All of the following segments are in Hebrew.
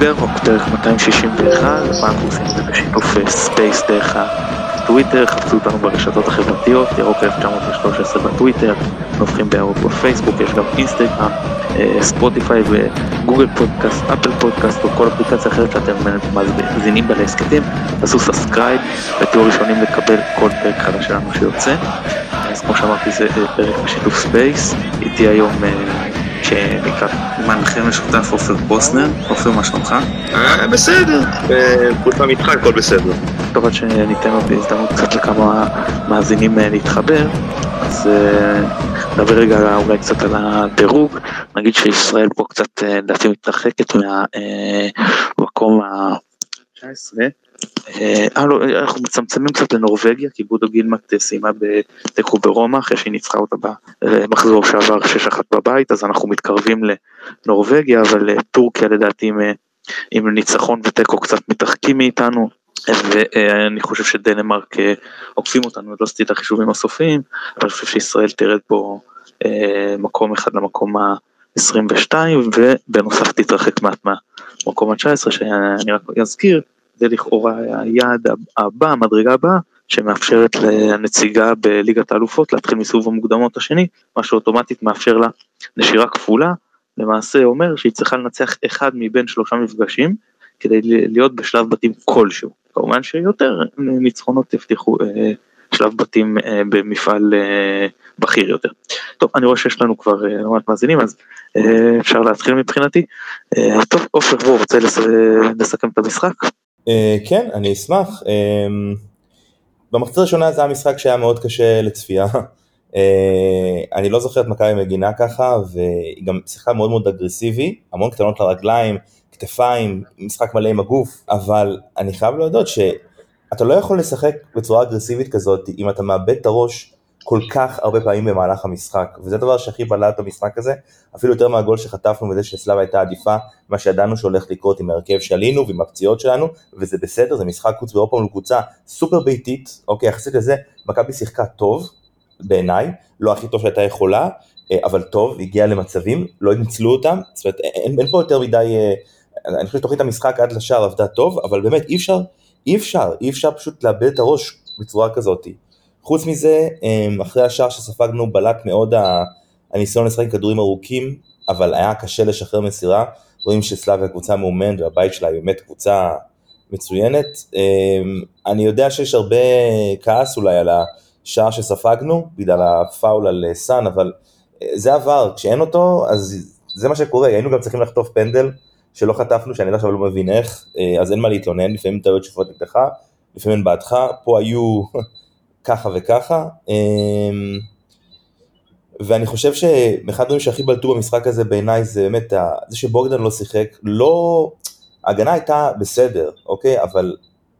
בנובמבר, או פרק 261, הפעם אנחנו עושים את זה בשיתוף space דרך הטוויטר, חפשו אותנו ברשתות החברתיות, ירוק 1913 בטוויטר, נובחים בירוק בפייסבוק, יש גם אינסטגרם, ספוטיפיי וגוגל פודקאסט, אפל פודקאסט או כל אפליקציה אחרת שאתם מאזינים בה להסכתים, תעשו subscribe ותהיו ראשונים לקבל כל פרק חדש שלנו שיוצא. אז כמו שאמרתי זה פרק בשיתוף space, איתי היום שנקרא מנחה משותף עופר בוסנר, עופר מה שלומך? בסדר, כולם איתך הכל בסדר. טוב עד שניתן עוד הזדמנות קצת לכמה מאזינים להתחבר, אז נדבר רגע אולי קצת על הדירוג, נגיד שישראל פה קצת לדעתי מתרחקת מהמקום ה-19 אה, לא, אנחנו מצמצמים קצת לנורבגיה, כי בודו גילמט סיימה בתיקו ברומא, אחרי שהיא ניצחה אותה במחזור שעבר 6-1 בבית, אז אנחנו מתקרבים לנורבגיה, אבל טורקיה לדעתי עם, עם ניצחון ותיקו קצת מתרחקים מאיתנו, ואני חושב שדנמרק עוקפים אותנו, לא עשיתי את החישובים הסופיים, אבל אני חושב שישראל תרד פה מקום אחד למקום ה-22, ובנוסף תתרחק מעט מהמקום ה-19, שאני רק אזכיר, זה לכאורה היעד הבא, המדרגה הבאה, שמאפשרת לנציגה בליגת האלופות להתחיל מסיבוב המוקדמות השני, מה שאוטומטית מאפשר לה נשירה כפולה, למעשה אומר שהיא צריכה לנצח אחד מבין שלושה מפגשים, כדי להיות בשלב בתים כלשהו. כמובן שיותר ניצחונות יבטיחו אה, שלב בתים אה, במפעל אה, בכיר יותר. טוב, אני רואה שיש לנו כבר לא מעט מאזינים, אז אפשר להתחיל מבחינתי. טוב, עופר, בוא, רוצה לסכם את המשחק? אה, כן, אני אשמח. אה, במחצית הראשונה זה היה משחק שהיה מאוד קשה לצפייה. אה, אני לא זוכר את מכבי מגינה ככה, והיא גם שיחקה מאוד מאוד אגרסיבי, המון קטנות לרגליים, כתפיים, משחק מלא עם הגוף, אבל אני חייב להודות שאתה לא יכול לשחק בצורה אגרסיבית כזאת אם אתה מאבד את הראש כל כך הרבה פעמים במהלך המשחק, וזה הדבר שהכי בלט במשחק הזה, אפילו יותר מהגול שחטפנו וזה שסלאבה הייתה עדיפה, מה שידענו שהולך לקרות עם ההרכב שעלינו ועם הפציעות שלנו, וזה בסדר, זה משחק חוץ באירופה מול קבוצה סופר ביתית, אוקיי, יחסית לזה, מכבי שיחקה טוב, בעיניי, לא הכי טוב שהייתה יכולה, אה, אבל טוב, הגיעה למצבים, לא ניצלו אותם, זאת אומרת, אין, אין פה יותר מדי, אה, אני חושב שתוכנית המשחק עד לשער עבדה טוב, אבל באמת אי אפשר, אי אפשר, אי אפשר פשוט לאבד את הראש בצורה כזאת. חוץ מזה, אמ, אחרי השער שספגנו בלט מאוד הניסיון לשחק עם כדורים ארוכים, אבל היה קשה לשחרר מסירה. רואים שסלאביה קבוצה מאומנת והבית שלה היא באמת קבוצה מצוינת. אמ, אני יודע שיש הרבה כעס אולי על השער שספגנו, בגלל הפאול על אה, סאן, אבל אה, זה עבר, כשאין אותו, אז זה מה שקורה, היינו גם צריכים לחטוף פנדל שלא חטפנו, שאני עכשיו לא מבין איך, אה, אז אין מה להתלונן, לפעמים טעויות שופרות נגדך, לפעמים הן בעדך, פה היו ככה וככה. אמ, ואני חושב שאחד הדברים שהכי בלטו במשחק הזה בעיניי זה באמת זה שבוגדן לא שיחק, לא, ההגנה הייתה בסדר, אוקיי? אבל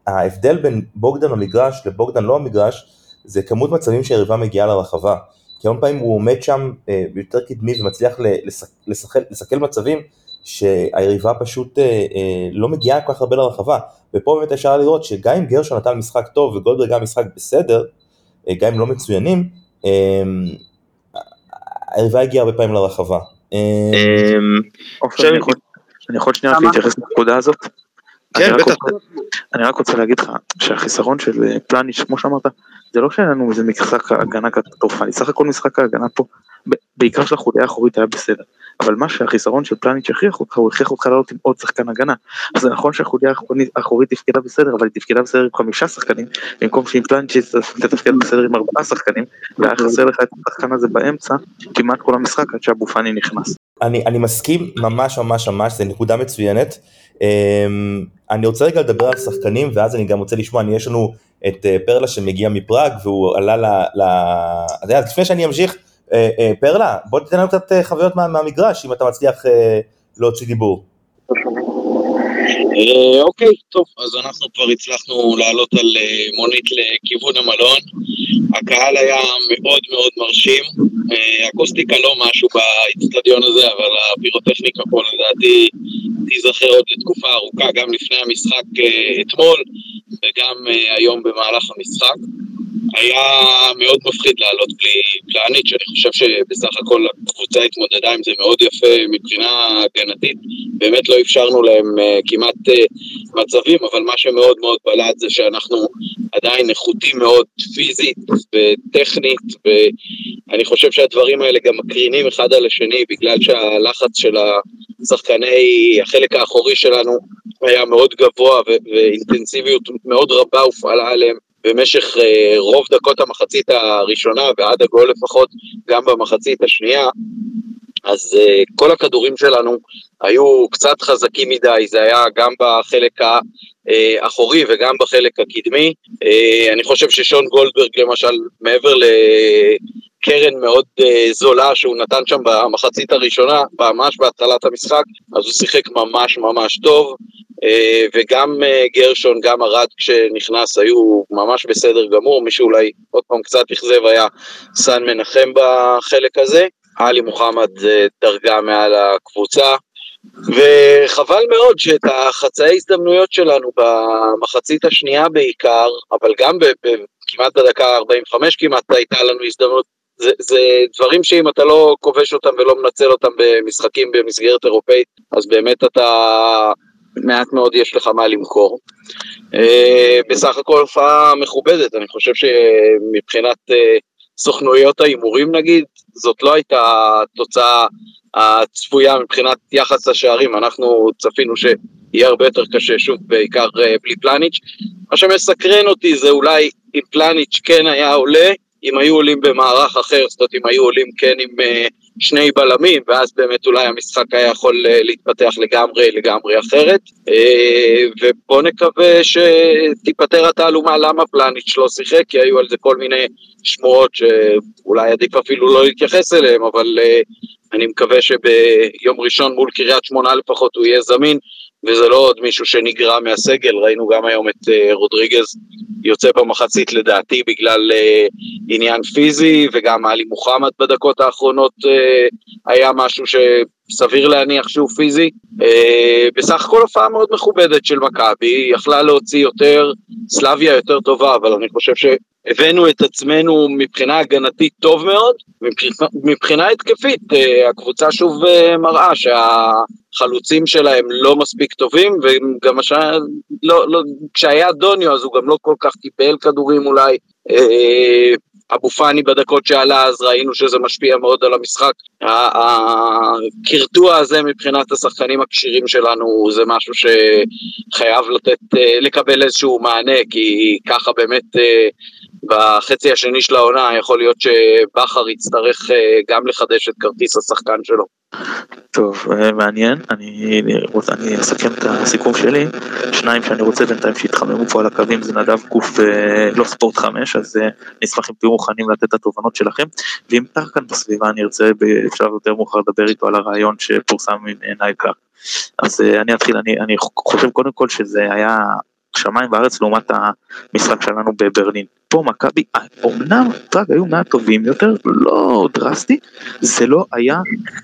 ההבדל בין בוגדן במגרש לבוגדן לא במגרש, זה כמות מצבים שהיריבה מגיעה לרחבה. כי הרבה פעמים הוא עומד שם אה, יותר קדמי ומצליח לסכל מצבים שהיריבה פשוט אה, אה, לא מגיעה כל כך הרבה לרחבה. ופה באמת אפשר לראות שגם אם גרשון נתן משחק טוב וגולדברג היה משחק בסדר, גם אם לא מצוינים, אה, היריבה הגיעה הרבה פעמים לרחבה. אה, אני יכול שנייה להתייחס לנקודה הזאת? כן, בטח. אני רק רוצה להגיד לך שהחיסרון של פלניץ', כמו שאמרת, זה לא שאין לנו איזה משחק הגנה קטסטרופלי, סך הכל משחק ההגנה פה, בעיקר של החוליה האחורית היה בסדר. אבל מה שהחיסרון של פלניץ' הכריח אותך, הוא הכריח אותך לעלות עם עוד שחקן הגנה. אז זה נכון שהחוליה האחורית תפקדה בסדר, אבל היא תפקדה בסדר עם חמישה שחקנים, במקום שעם פלניץ' תתפקד בסדר עם ארבעה שחקנים, והיה חסר לך את השחקן הזה באמצע, כמעט כל המשחק עד שאבו פאני נכנס. אני, אני מסכים ממש ממש ממש, זו נקודה מצוינת. אמ, אני רוצה רגע לדבר על שחקנים, ואז אני גם רוצה לשמוע, יש לנו את אה, פרלה שמגיע מפראג, והוא עלה ל... ל... לפני שאני אמשיך, פרלה, בוא תתן לנו קצת אה, חוויות מהמגרש, אם אתה מצליח להוציא דיבור. אוקיי, טוב, אז אנחנו כבר הצלחנו לעלות על מונית לכיוון המלון. הקהל היה מאוד מאוד מרשים. אקוסטיקה לא משהו באיצטדיון הזה, אבל הפירוטכניקה פה לדעתי תיזכר עוד לתקופה ארוכה, גם לפני המשחק אתמול וגם היום במהלך המשחק. היה מאוד מפחיד לעלות בלי פלניץ', אני חושב שבסך הכל הקבוצה התמודדה עם זה מאוד יפה מבחינה הגנתית, באמת לא אפשרנו להם כמעט מצבים, אבל מה שמאוד מאוד בלט זה שאנחנו עדיין איכותים מאוד פיזית וטכנית, ואני חושב שהדברים האלה גם מקרינים אחד על השני, בגלל שהלחץ של השחקני החלק האחורי שלנו היה מאוד גבוה ואינטנסיביות מאוד רבה הופעלה עליהם. במשך uh, רוב דקות המחצית הראשונה ועד הגול לפחות, גם במחצית השנייה, אז uh, כל הכדורים שלנו היו קצת חזקים מדי, זה היה גם בחלק האחורי וגם בחלק הקדמי. Uh, אני חושב ששון גולדברג למשל, מעבר לקרן מאוד uh, זולה שהוא נתן שם במחצית הראשונה, ממש בהתחלת המשחק, אז הוא שיחק ממש ממש טוב. אה, וגם אה, גרשון, גם ארד כשנכנס היו ממש בסדר גמור, מי שאולי עוד פעם קצת אכזב היה סן מנחם בחלק הזה, עלי מוחמד דרגה מעל הקבוצה, וחבל מאוד שאת החצאי הזדמנויות שלנו במחצית השנייה בעיקר, אבל גם כמעט בדקה 45 כמעט הייתה לנו הזדמנות זה, זה דברים שאם אתה לא כובש אותם ולא מנצל אותם במשחקים במסגרת אירופאית, אז באמת אתה מעט מאוד יש לך מה למכור. אה, בסך הכל הופעה מכובדת, אני חושב שמבחינת אה, סוכנויות ההימורים נגיד, זאת לא הייתה התוצאה הצפויה מבחינת יחס השערים, אנחנו צפינו שיהיה הרבה יותר קשה, שוב, בעיקר אה, בלי פלניץ'. מה שמסקרן אותי זה אולי אם פלניץ' כן היה עולה, אם היו עולים במערך אחר, זאת אומרת אם היו עולים כן עם uh, שני בלמים, ואז באמת אולי המשחק היה יכול uh, להתפתח לגמרי לגמרי אחרת. Uh, ובוא נקווה שתיפטר התעלומה למה פלניץ' לא שיחק, כי היו על זה כל מיני שמועות שאולי עדיף אפילו לא להתייחס אליהן, אבל uh, אני מקווה שביום ראשון מול קריית שמונה לפחות הוא יהיה זמין, וזה לא עוד מישהו שנגרע מהסגל, ראינו גם היום את uh, רודריגז יוצא במחצית לדעתי בגלל uh, עניין פיזי, וגם עלי מוחמד בדקות האחרונות uh, היה משהו שסביר להניח שהוא פיזי. Uh, בסך הכל הופעה מאוד מכובדת של מכבי, יכלה להוציא יותר, סלביה יותר טובה, אבל אני חושב ש... הבאנו את עצמנו מבחינה הגנתית טוב מאוד, מבחינה, התקפית הקבוצה שוב מראה שה... החלוצים שלהם לא מספיק טובים, וגם השעה, לא, לא, כשהיה דוניו אז הוא גם לא כל כך קיבל כדורים אולי. אה, אבו פאני בדקות שעלה אז ראינו שזה משפיע מאוד על המשחק. הקרטוע הזה מבחינת השחקנים הכשירים שלנו זה משהו שחייב לתת, אה, לקבל איזשהו מענה, כי ככה באמת אה, בחצי השני של העונה יכול להיות שבכר יצטרך גם לחדש את כרטיס השחקן שלו. טוב, אה, מעניין, אני, רוצה, אני אסכם את הסיכום שלי, שניים שאני רוצה בינתיים שיתחממו פה על הקווים זה נדב קוף אה, לא ספורט חמש, אז אה, נשמח אם תהיו מוכנים לתת את התובנות שלכם, ואם טר כאן בסביבה אני ארצה אפשר יותר מאוחר לדבר איתו על הרעיון שפורסם עם נייקה. אז אני אתחיל, אני, אני חושב קודם כל שזה היה שמיים וארץ לעומת המשחק שלנו בברלין. פה מכבי, אמנם פראג היו מעט טובים יותר, לא דרסטי, זה לא היה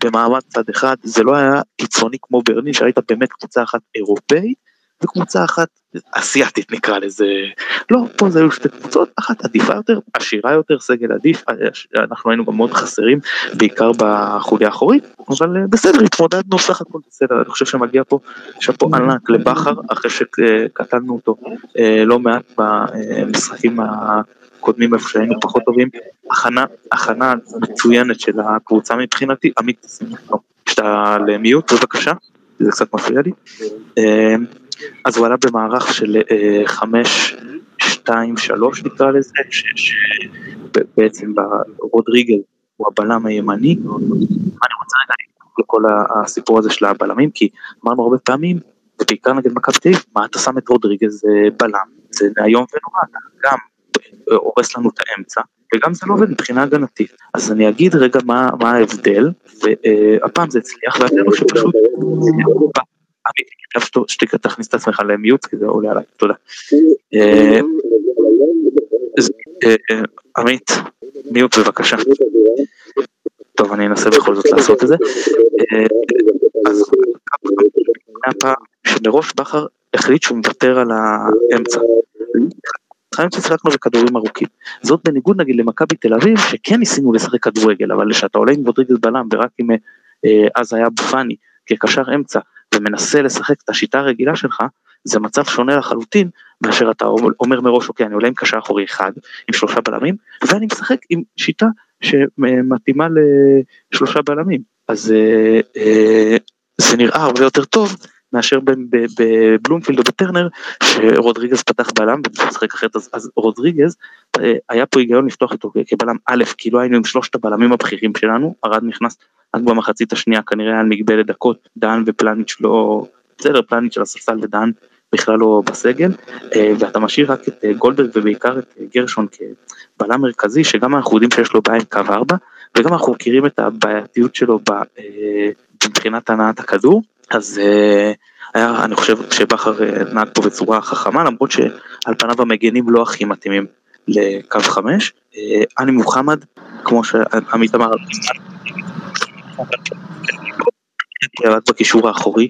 במעמד צד אחד, זה לא היה קיצוני כמו ברלין, שהיית באמת קבוצה אחת אירופאית, וקבוצה אחת אסיאתית נקרא לזה, לא, פה זה היו שתי קבוצות, אחת עדיפה יותר, עשירה יותר, סגל עדיף, אנחנו היינו גם מאוד חסרים, בעיקר בחוליה האחורית, אבל אה, בסדר, התמודדנו סך הכל בסדר, אני חושב שמגיע פה שאפו ענק לבכר, אחרי שקטלנו אותו אה, לא מעט במשחקים הקודמים איפה שהיינו פחות טובים, הכנה, הכנה מצוינת של הקבוצה מבחינתי, עמית, שאתה למיוט בבקשה, זה קצת מפריע לי. אה, אז הוא עלה במערך של אה, חמש, שתיים, שלוש נקרא לזה, שבעצם רודריגל הוא הבלם הימני. אני רוצה רגע לכל הסיפור הזה של הבלמים, כי אמרנו הרבה פעמים, ובעיקר נגד מכבי תל אביב, מה אתה שם את רודריגז אה, בלם, זה איום ונורא, אתה גם אה, הורס לנו את האמצע, וגם זה לא עובד מבחינה הגנתית. אז אני אגיד רגע מה, מה ההבדל, והפעם זה הצליח, וההבדל הוא שפשוט שתיקה תכניס את עצמך למיוט, כי זה עולה עליי, תודה. אה, אה, עמית, מיוט בבקשה. טוב, אני אנסה בכל זאת לעשות את זה. אה, אז הפעם שמראש בכר החליט שהוא מוותר על האמצע. חייבים שיחקנו בכדורים ארוכים. זאת בניגוד נגיד למכבי תל אביב, שכן ניסינו לשחק כדורגל, אבל כשאתה עולה עם רודריגז בלם ורק אה, אז היה בופני כקשר אמצע, ומנסה לשחק את השיטה הרגילה שלך, זה מצב שונה לחלוטין מאשר אתה אומר מראש אוקיי אני עולה עם קשר אחורי אחד עם שלושה בלמים ואני משחק עם שיטה שמתאימה לשלושה בלמים. אז אה, אה, זה נראה הרבה יותר טוב מאשר בבלומפילד או בטרנר שרודריגז פתח בלם ומשחק אחרת. אז, אז רודריגז אה, היה פה היגיון לפתוח איתו כבלם א' כי לא היינו עם שלושת הבלמים הבכירים שלנו. ארד נכנס רק במחצית השנייה כנראה על מגבלת דקות. דן ופלניץ' לא בסדר פלניץ' על הספסל ודן בכלל לא בסגל, אה, ואתה משאיר רק את אה, גולדברג ובעיקר את גרשון כבלם מרכזי, שגם אנחנו יודעים שיש לו בעיה עם קו 4, וגם אנחנו מכירים את הבעייתיות שלו מבחינת הנעת הכדור, אז היה, אני חושב שבכר נהג פה בצורה חכמה, למרות שעל פניו המגנים לא הכי מתאימים לקו 5. אני מוחמד, כמו שעמית אמר, רק בקישור האחורי,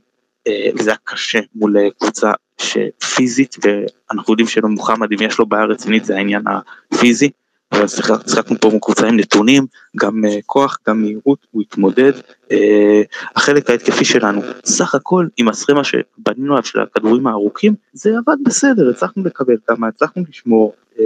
וזה היה קשה מול קבוצה שפיזית ואנחנו יודעים שלמוחמד אם יש לו בעיה רצינית זה העניין הפיזי. אבל שיחקנו פה קבוצה עם נתונים, גם uh, כוח, גם מהירות, הוא התמודד. Uh, החלק ההתקפי שלנו, סך הכל עם הסכמה שבנינו עליו של הכדורים הארוכים, זה עבד בסדר, הצלחנו לקבל כמה, הצלחנו לשמור. Uh,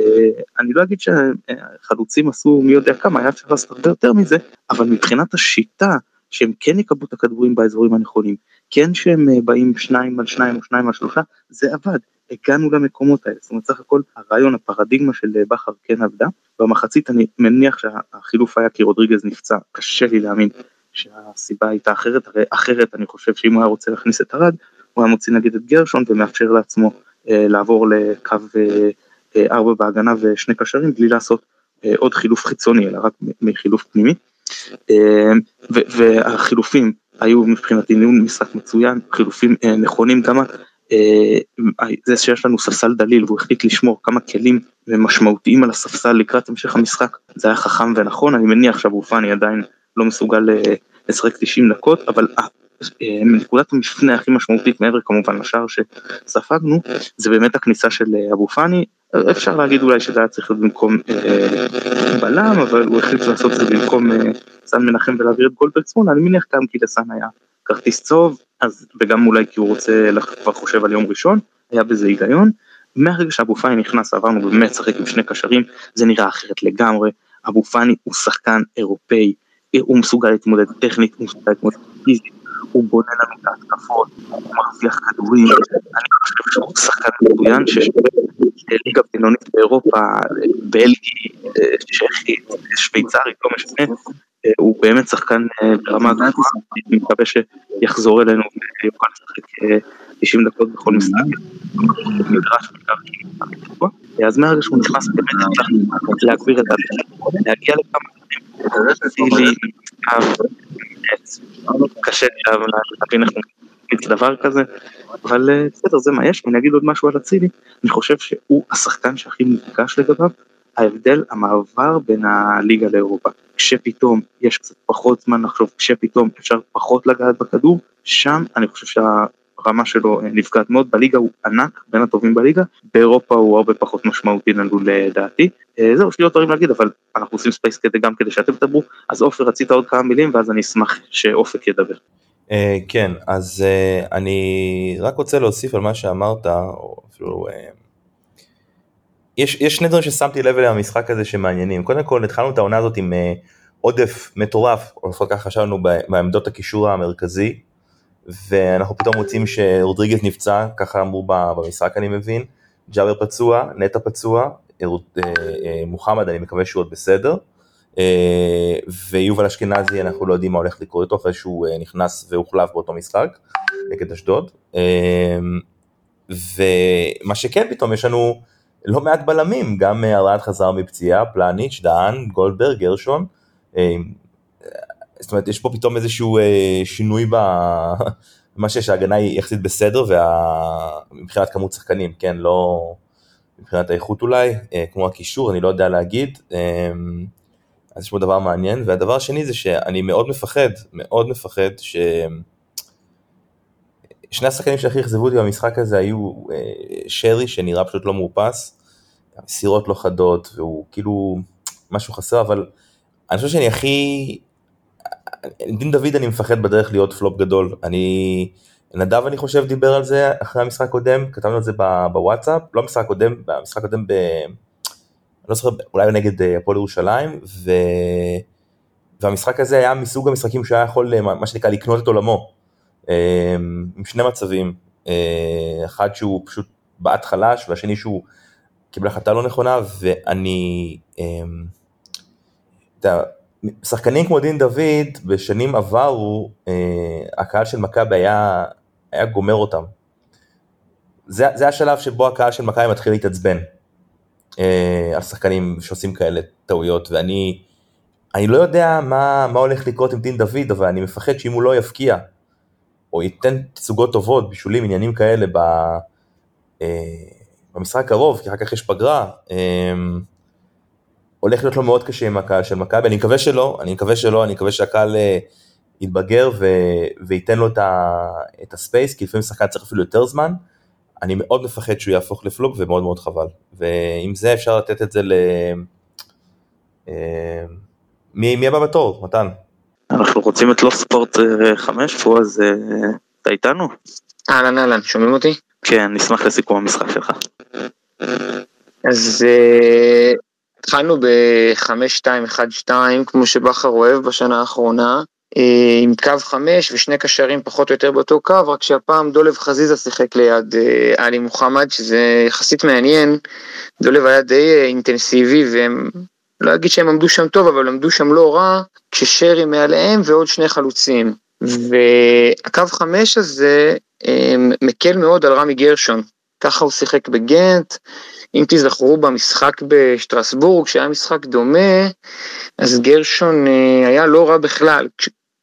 אני לא אגיד שהחלוצים עשו מי יודע כמה, היה אפשר לעשות הרבה יותר מזה, אבל מבחינת השיטה שהם כן יקבלו את הכדורים באזורים הנכונים, כן שהם אה, באים שניים על שניים או שניים על שלושה, זה עבד, הגענו למקומות האלה, זאת אומרת סך הכל הרעיון, הפרדיגמה של אה, בכר כן עבדה, במחצית אני מניח שהחילוף היה כי רודריגז נפצע, קשה לי להאמין שהסיבה הייתה אחרת, הרי אחרת אני חושב שאם הוא היה רוצה להכניס את ארד, הוא היה מוציא נגיד את גרשון ומאפשר לעצמו אה, לעבור לקו אה, אה, ארבע בהגנה ושני קשרים בלי לעשות אה, עוד חילוף חיצוני אלא רק מחילוף פנימי. אה, והחילופים היו מבחינתי ניהול משחק מצוין, חילופים אה, נכונים, גם זה שיש לנו ספסל דליל והוא החליט לשמור כמה כלים משמעותיים על הספסל לקראת המשך המשחק, זה היה חכם ונכון, אני מניח שאבו פאני עדיין לא מסוגל לשחק 90 דקות, אבל נקודת המפנה הכי משמעותית מעבר כמובן לשער שספגנו, זה באמת הכניסה של אבו פאני, אפשר להגיד אולי שזה היה צריך להיות במקום אה, בלם, אבל הוא החליט לעשות את זה במקום אה, סן מנחם ולהעביר את גולדברג שמאלה, אני מניח גם כי לסן היה כרטיס צהוב, אז וגם אולי כי הוא רוצה, כבר חושב על יום ראשון, היה בזה היגיון. מהרגע שאבו פאני נכנס עברנו באמת לשחק עם שני קשרים, זה נראה אחרת לגמרי, אבו פאני הוא שחקן אירופאי, הוא מסוגל להתמודד טכנית, הוא מסוגל להתמודד פיזית, הוא בונה לנו את ההתקפות, הוא מרוויח כדורים, אני חושב שהוא שחקן מצוין ליגה בינונית באירופה, בלגי, צ'כי, שוויצרי, לא משנה, הוא באמת שחקן אה, ברמה גבוהה, אני מקווה שיחזור אלינו ויוכל לשחק 90 אה, דקות בכל משחק, נדרש אז מהרגע שהוא נכנס באמת הצלחנו להגביר את זה, להגיע לכמה קשה להבין איך הוא דבר כזה, אבל אה, בסדר זה מה יש, ואני אגיד עוד משהו על אצילי, אני חושב שהוא השחקן שהכי מודגש לגביו, ההבדל, המעבר בין הליגה לאירופה, כשפתאום יש קצת פחות זמן לחשוב, כשפתאום אפשר פחות לגעת בכדור, שם אני חושב שהרמה שלו אה, נפגעת מאוד, בליגה הוא ענק, בין הטובים בליגה, באירופה הוא הרבה פחות משמעותי לנו לדעתי. אה, זהו, יש לי עוד דברים להגיד, אבל אנחנו עושים space כדי גם כדי שאתם תדברו, אז עופר רצית עוד כמה מילים ואז אני אשמח שאופק ידבר. אה, כן, אז uh, אני רק רוצה להוסיף על מה שאמרת, או אפילו... יש, יש שני דברים ששמתי לב אליהם במשחק הזה שמעניינים. קודם כל, התחלנו את העונה הזאת עם uh, עודף מטורף, או לפחות ככה חשבנו בעמדות הקישור המרכזי, ואנחנו פתאום מוצאים שרודריגז נפצע, ככה אמרו במשחק אני מבין, ג'אבר פצוע, נטע פצוע, מוחמד אני מקווה שהוא עוד בסדר. אה, ויובל אשכנזי אנחנו לא יודעים מה הולך לקרות איתו אחרי שהוא אה, נכנס והוחלף באותו משחק נגד אשדוד. אה, ומה שכן פתאום יש לנו לא מעט בלמים, גם ארד חזר מפציעה, פלניץ', דהן, גולדברג, גרשון. זאת אומרת יש פה פתאום איזשהו שינוי במה שיש, ההגנה היא יחסית בסדר ומבחינת כמות שחקנים, כן, לא מבחינת האיכות אולי, כמו הקישור, אני לא יודע להגיד. אז יש פה דבר מעניין, והדבר השני זה שאני מאוד מפחד, מאוד מפחד ש... שני השחקנים שהכי אכזבו אותי במשחק הזה היו אה, שרי שנראה פשוט לא מאופס, המסירות לא חדות, והוא כאילו משהו חסר, אבל אני חושב שאני הכי... דין דוד אני מפחד בדרך להיות פלופ גדול. אני... נדב אני חושב דיבר על זה אחרי המשחק הקודם, כתבנו את זה בוואטסאפ, לא המשחק הקודם, במשחק הקודם ב... לא זוכר, אולי נגד אה, הפועל ירושלים, ו... והמשחק הזה היה מסוג המשחקים שהיה יכול, אה, מה שנקרא, לקנות את עולמו. אה, עם שני מצבים, אחד שהוא פשוט בעט חלש, והשני שהוא קיבל החלטה לא נכונה, ואני... אתה יודע, שחקנים כמו דין דוד, בשנים עברו, הקהל של מכבי היה, היה גומר אותם. זה, זה השלב שבו הקהל של מכבי מתחיל להתעצבן. אה, על שחקנים שעושים כאלה טעויות, ואני אני לא יודע מה, מה הולך לקרות עם דין דוד, אבל אני מפחד שאם הוא לא יפקיע, או ייתן תצוגות טובות, בישולים, עניינים כאלה ב, אה, במשחק הקרוב, כי אחר כך יש פגרה, אה, הולך להיות לו מאוד קשה עם הקהל של מכבי, אני מקווה שלא, אני מקווה שלא, אני מקווה שהקהל אה, יתבגר ו, וייתן לו את, ה, את הספייס, כי לפעמים שחקן צריך אפילו יותר זמן, אני מאוד מפחד שהוא יהפוך לפלופ ומאוד מאוד חבל. ועם זה אפשר לתת את זה ל... אה, מי, מי הבא בתור, מתן? אנחנו רוצים את לא ספורט 5 אה, פה, אז אה, אתה איתנו? אהלן אהלן, שומעים אותי? כן, נשמח לסיכום המשחק שלך. אז התחלנו ב-5-2-1-2 כמו שבכר אוהב בשנה האחרונה. אה, עם קו חמש ושני קשרים פחות או יותר באותו קו, רק שהפעם דולב חזיזה שיחק ליד אה, עלי מוחמד, שזה יחסית מעניין. דולב היה די אה, אינטנסיבי והם, לא אגיד שהם עמדו שם טוב, אבל עמדו שם לא רע, כששרי מעליהם ועוד שני חלוצים. והקו חמש הזה מקל מאוד על רמי גרשון. ככה הוא שיחק בגנט. אם תזכרו במשחק בשטרסבורג, שהיה משחק דומה, אז גרשון היה לא רע בכלל.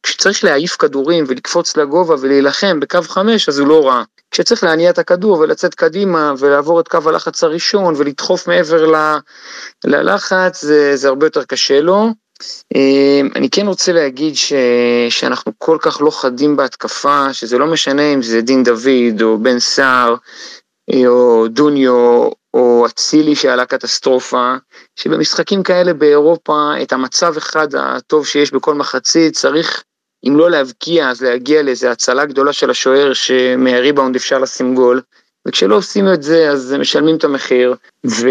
כשצריך להעיף כדורים ולקפוץ לגובה ולהילחם בקו חמש אז הוא לא רע. כשצריך להניע את הכדור ולצאת קדימה ולעבור את קו הלחץ הראשון ולדחוף מעבר ל, ללחץ זה, זה הרבה יותר קשה לו. אמ, אני כן רוצה להגיד ש, שאנחנו כל כך לא חדים בהתקפה, שזה לא משנה אם זה דין דוד או בן סער אה, או דוניו או אצילי שעלה קטסטרופה, שבמשחקים כאלה באירופה את המצב אחד הטוב שיש בכל מחצית צריך אם לא להבקיע אז להגיע לאיזה הצלה גדולה של השוער שמהריבאונד אפשר לשים גול. וכשלא עושים את זה אז משלמים את המחיר ו...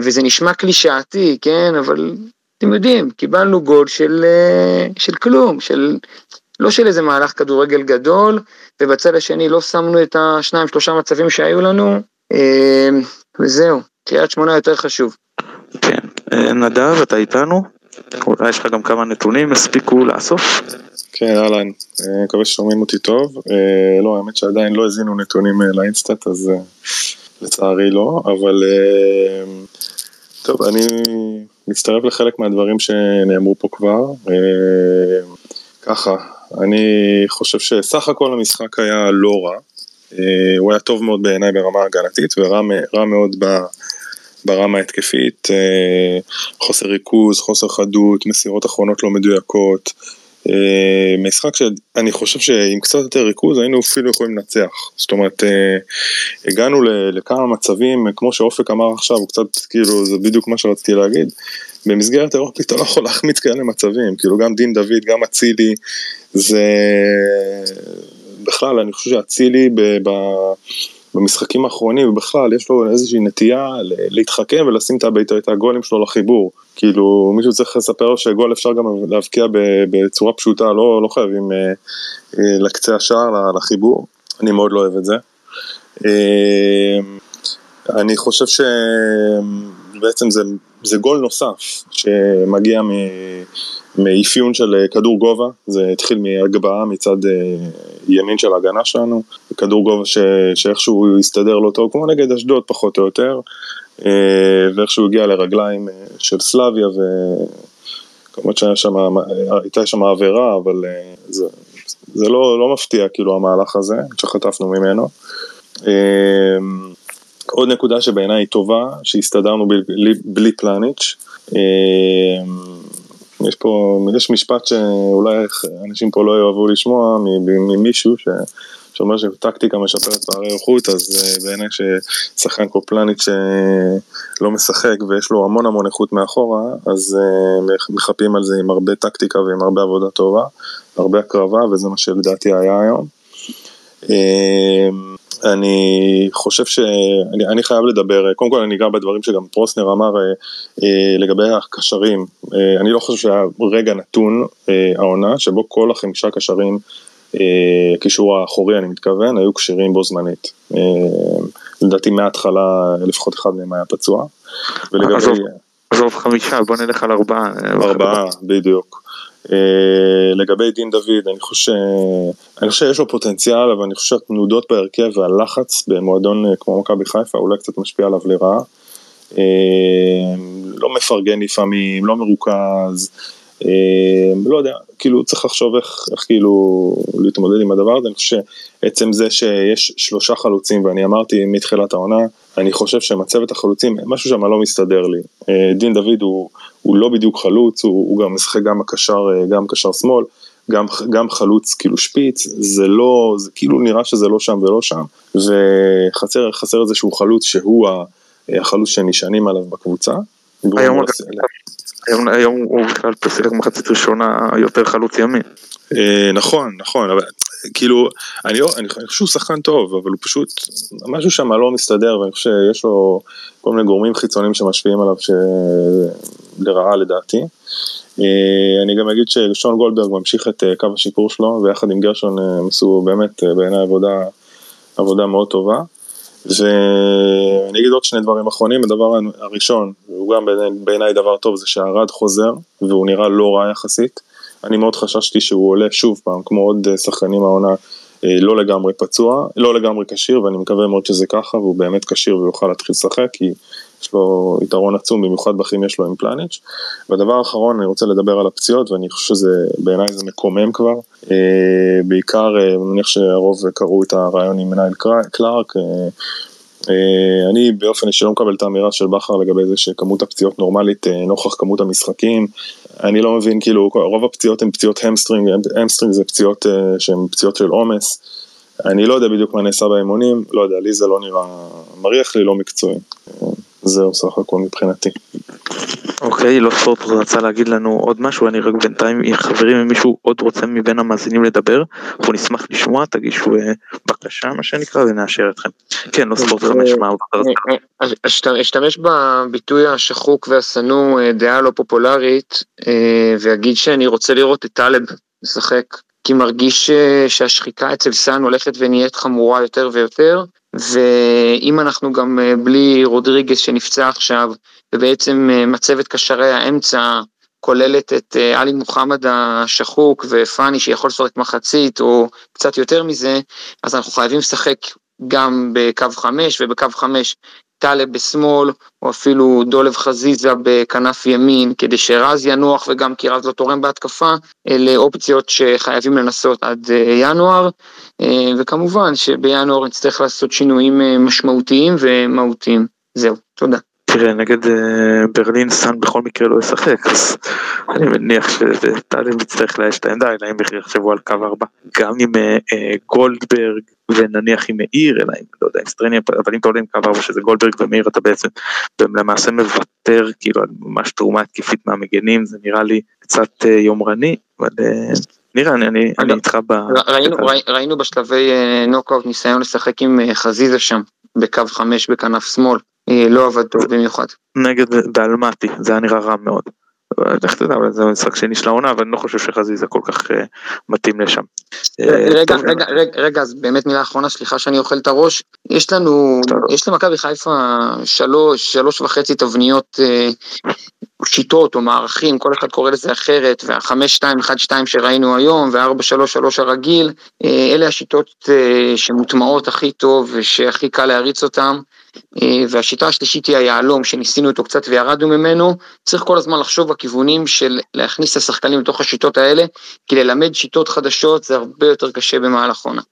וזה נשמע קלישאתי כן אבל אתם יודעים קיבלנו גול של, של כלום של לא של איזה מהלך כדורגל גדול ובצד השני לא שמנו את השניים שלושה מצבים שהיו לנו אה, וזהו קריית שמונה יותר חשוב. כן אה, נדב אתה איתנו? אולי יש לך גם כמה נתונים הספיקו לאסוף? כן, אהלן, אה, מקווה ששומעים אותי טוב. אה, לא, האמת שעדיין לא הזינו נתונים אה, לאינסטאט, אז לצערי לא, אבל טוב, אני מצטרף לחלק מהדברים שנאמרו פה כבר. ככה, אני חושב שסך הכל המשחק היה לא רע. הוא היה טוב מאוד בעיניי ברמה הגנתית ורע מאוד ברמה ההתקפית. חוסר ריכוז, חוסר חדות, מסירות אחרונות לא מדויקות. אה, משחק שאני חושב שעם קצת יותר ריכוז היינו אפילו יכולים לנצח. זאת אומרת, אה, הגענו לכמה מצבים, כמו שאופק אמר עכשיו, הוא קצת, כאילו, זה בדיוק מה שרציתי להגיד. במסגרת אירופית אתה לא יכול להחמיץ כאלה מצבים, כאילו גם דין דוד, גם אצילי, זה... בכלל, אני חושב שאצילי ב... במשחקים האחרונים ובכלל יש לו איזושהי נטייה להתחכם ולשים את הגולים שלו לחיבור. כאילו מישהו צריך לספר לו שגול אפשר גם להבקיע בצורה פשוטה, לא, לא חייבים אה, אה, לקצה השער לחיבור, אני מאוד לא אוהב את זה. אה, אני חושב שבעצם זה, זה גול נוסף שמגיע מ... מאפיון של אה, כדור גובה, זה התחיל מהגבהה מצד אה, ימין של ההגנה שלנו, כדור גובה ש... שאיכשהו הסתדר לא טוב, כמו נגד אשדוד פחות או יותר, אה, ואיכשהו הגיע לרגליים של סלאביה, וכמובן שהייתה שם עבירה, אבל זה, זה לא, לא מפתיע כאילו המהלך הזה, שחטפנו ממנו. עוד נקודה שבעיניי היא טובה, שהסתדרנו בלי, בלי פלניץ'. יש פה, יש משפט שאולי אנשים פה לא יאהבו לשמוע ממישהו ש... שאומר שטקטיקה משפרת פערי איכות, אז uh, בעיניי ששחקן כמו פלניץ' שלא משחק ויש לו המון המון איכות מאחורה, אז uh, מחפים על זה עם הרבה טקטיקה ועם הרבה עבודה טובה, הרבה הקרבה, וזה מה שלדעתי היה היום. אני חושב שאני אני חייב לדבר, קודם כל אני אגע בדברים שגם פרוסנר אמר אה, אה, לגבי הקשרים, אה, אני לא חושב שהיה רגע נתון אה, העונה שבו כל החמישה קשרים, אה, קישור האחורי אני מתכוון, היו כשירים בו זמנית. אה, לדעתי מההתחלה לפחות אחד מהם היה פצוע. ולגבי... עזוב חמישה, בוא נלך על ארבעה. ארבעה, בדיוק. אה, לגבי דין דוד, אני חושב, אני חושב שיש לו פוטנציאל, אבל אני חושב שהתנודות בהרכב והלחץ במועדון אה, כמו מכבי חיפה אולי קצת משפיע עליו לרעה. אה, לא מפרגן לפעמים, לא מרוכז, לא יודע, כאילו צריך לחשוב איך, איך כאילו להתמודד עם הדבר הזה, אני חושב שעצם זה שיש שלושה חלוצים, ואני אמרתי מתחילת העונה, אני חושב שמצבת החלוצים, משהו שם לא מסתדר לי. דין דוד הוא, הוא לא בדיוק חלוץ, הוא, הוא גם משחק גם הקשר, גם קשר שמאל, גם, גם חלוץ כאילו שפיץ, זה לא, זה כאילו נראה שזה לא שם ולא שם, וחסר איזשהו חלוץ שהוא החלוץ שנשענים עליו בקבוצה. היום, היום, היום הוא בכלל פסיק מחצית ראשונה יותר חלוץ ימין. אה, נכון, נכון, אבל כאילו, אני, לא, אני חושב שהוא שחקן טוב, אבל הוא פשוט, משהו שם לא מסתדר, ואני חושב שיש לו כל מיני גורמים חיצוניים שמשפיעים עליו לרעה לדעתי. אה, אני גם אגיד ששון גולדברג ממשיך את אה, קו השיפור שלו, ויחד עם גרשון הם עשו באמת בעיניי עבודה, עבודה מאוד טובה. ואני אגיד עוד שני דברים אחרונים, הדבר הראשון, הוא גם בעיניי דבר טוב, זה שהרד חוזר, והוא נראה לא רע יחסית. אני מאוד חששתי שהוא עולה שוב פעם, כמו עוד אה, שחקנים העונה, אה, לא לגמרי פצוע, לא לגמרי כשיר, ואני מקווה מאוד שזה ככה, והוא באמת כשיר ויוכל להתחיל לשחק, כי יש לו יתרון עצום, במיוחד בכים יש לו עם פלניץ'. והדבר האחרון, אני רוצה לדבר על הפציעות, ואני חושב שזה, בעיניי זה מקומם כבר. אה, בעיקר, אני מניח שהרוב קראו את הראיון עם נייל קלארק. אני באופן אישי לא מקבל את האמירה של בכר לגבי זה שכמות הפציעות נורמלית נוכח כמות המשחקים. אני לא מבין, כאילו, רוב הפציעות הן פציעות hamstring, hamstring זה פציעות אה, שהן פציעות של עומס. אני לא יודע בדיוק מה נעשה באימונים, לא יודע, לי זה לא נראה, מריח לי לא מקצועי. זהו סך הכל מבחינתי. אוקיי, לא ספורט רצה להגיד לנו עוד משהו, אני רק בינתיים, אם חברים, אם מישהו עוד רוצה מבין המאזינים לדבר, אנחנו נשמח לשמוע, תגישו אה, בקשה, מה שנקרא, ונאשר אתכם. כן, לא ספורט חמש, מה עוד? אשתמש בביטוי השחוק והשנוא, אה, דעה לא פופולרית, אה, ואגיד שאני רוצה לראות את טלב משחק. כי מרגיש שהשחיקה אצל סאן הולכת ונהיית חמורה יותר ויותר, ואם אנחנו גם בלי רודריגס שנפצע עכשיו, ובעצם אה, מצבת קשרי האמצע כוללת את אה, עלי מוחמד השחוק ופאני שיכול לשחק מחצית או קצת יותר מזה, אז אנחנו חייבים לשחק גם בקו חמש ובקו חמש טלב בשמאל, או אפילו דולב חזיזה בכנף ימין, כדי שרז ינוח וגם כי רז לא תורם בהתקפה, אלה אופציות שחייבים לנסות עד אה, ינואר, וכמובן שבינואר נצטרך לעשות שינויים משמעותיים ומהותיים. זהו, תודה. תראה, נגד אה, ברלין סאן בכל מקרה לא ישחק, אז אני מניח שטלב יצטרך לאייש את העמדה, אלא אם בכלל יחשבו על קו ארבע. גם עם אה, אה, גולדברג ונניח עם מאיר, אלא אם, לא יודע, עם סטרניה, אבל אם אתה עולה עם קו ארבע שזה גולדברג ומאיר, אתה בעצם למעשה מוותר כאילו על ממש תרומה התקפית מהמגנים, זה נראה לי קצת יומרני, אבל... נראה, אני, אני, אני איתך ב... ראינו, ראינו בשלבי נוקאוט ניסיון לשחק עם חזיזה שם, בקו חמש בכנף שמאל. אה, לא עבד טוב במיוחד. נגד באלמטי, זה היה נראה רע מאוד. איך אתה יודע, אבל זה משחק שני של העונה, אבל אני לא חושב שחזיזה כל כך אה, מתאים לשם. אה, רגע, רגע, רגע, אז באמת מילה אחרונה, סליחה שאני אוכל את הראש. יש לנו, יש למכבי חיפה שלוש, שלוש וחצי תבניות שיטות או מערכים, כל אחד קורא לזה אחרת, והחמש שתיים אחד שתיים שראינו היום, והארבע שלוש שלוש הרגיל, אלה השיטות שמוטמעות הכי טוב ושהכי קל להריץ אותן. אה, והשיטה השלישית היא היהלום, שניסינו אותו קצת וירדנו ממנו, צריך כל הזמן לחשוב בכיוונים של להכניס את השחקנים לתוך השיטות האלה, כי ללמד שיטות חדשות זה הרבה יותר קשה במהלך עונה.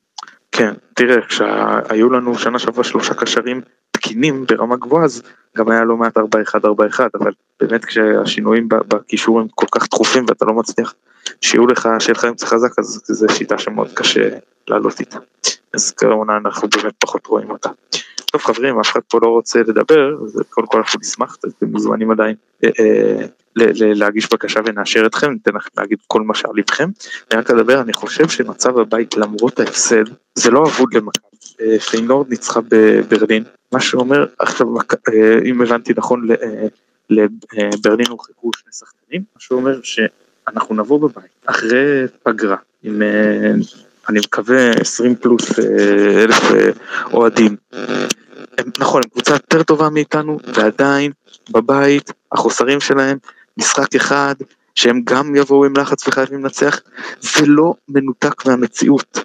כן, תראה, כשהיו לנו שנה שעברה שלושה קשרים תקינים ברמה גבוהה, אז גם היה לא מעט 4-1, 4-1, אבל באמת כשהשינויים בקישור הם כל כך דחופים ואתה לא מצליח שיהיו לך, שיהיה לך אמצע חזק, אז זו שיטה שמאוד קשה לעלות איתה. אז כעונה אנחנו באמת פחות רואים אותה. טוב חברים, אף אחד פה לא רוצה לדבר, אז קודם כל אנחנו נשמח, אתם מוזמנים עדיין אה, אה, להגיש בקשה ונאשר אתכם, ניתן לכם להגיד כל מה שעל לבכם. אני רק אדבר, אני חושב שמצב הבית למרות ההפסד, זה לא אבוד למכבי. אה, פיינורד ניצחה בברלין, מה שאומר, עכשיו אם הבנתי נכון, לברלין הורחקו שני שחקנים, מה שאומר שאנחנו נבוא בבית, אחרי פגרה, עם אני מקווה 20 פלוס אלף אוהדים. נכון, הם קבוצה יותר טובה מאיתנו, ועדיין בבית, החוסרים שלהם, משחק אחד, שהם גם יבואו עם לחץ וחייבים לנצח, זה לא מנותק מהמציאות,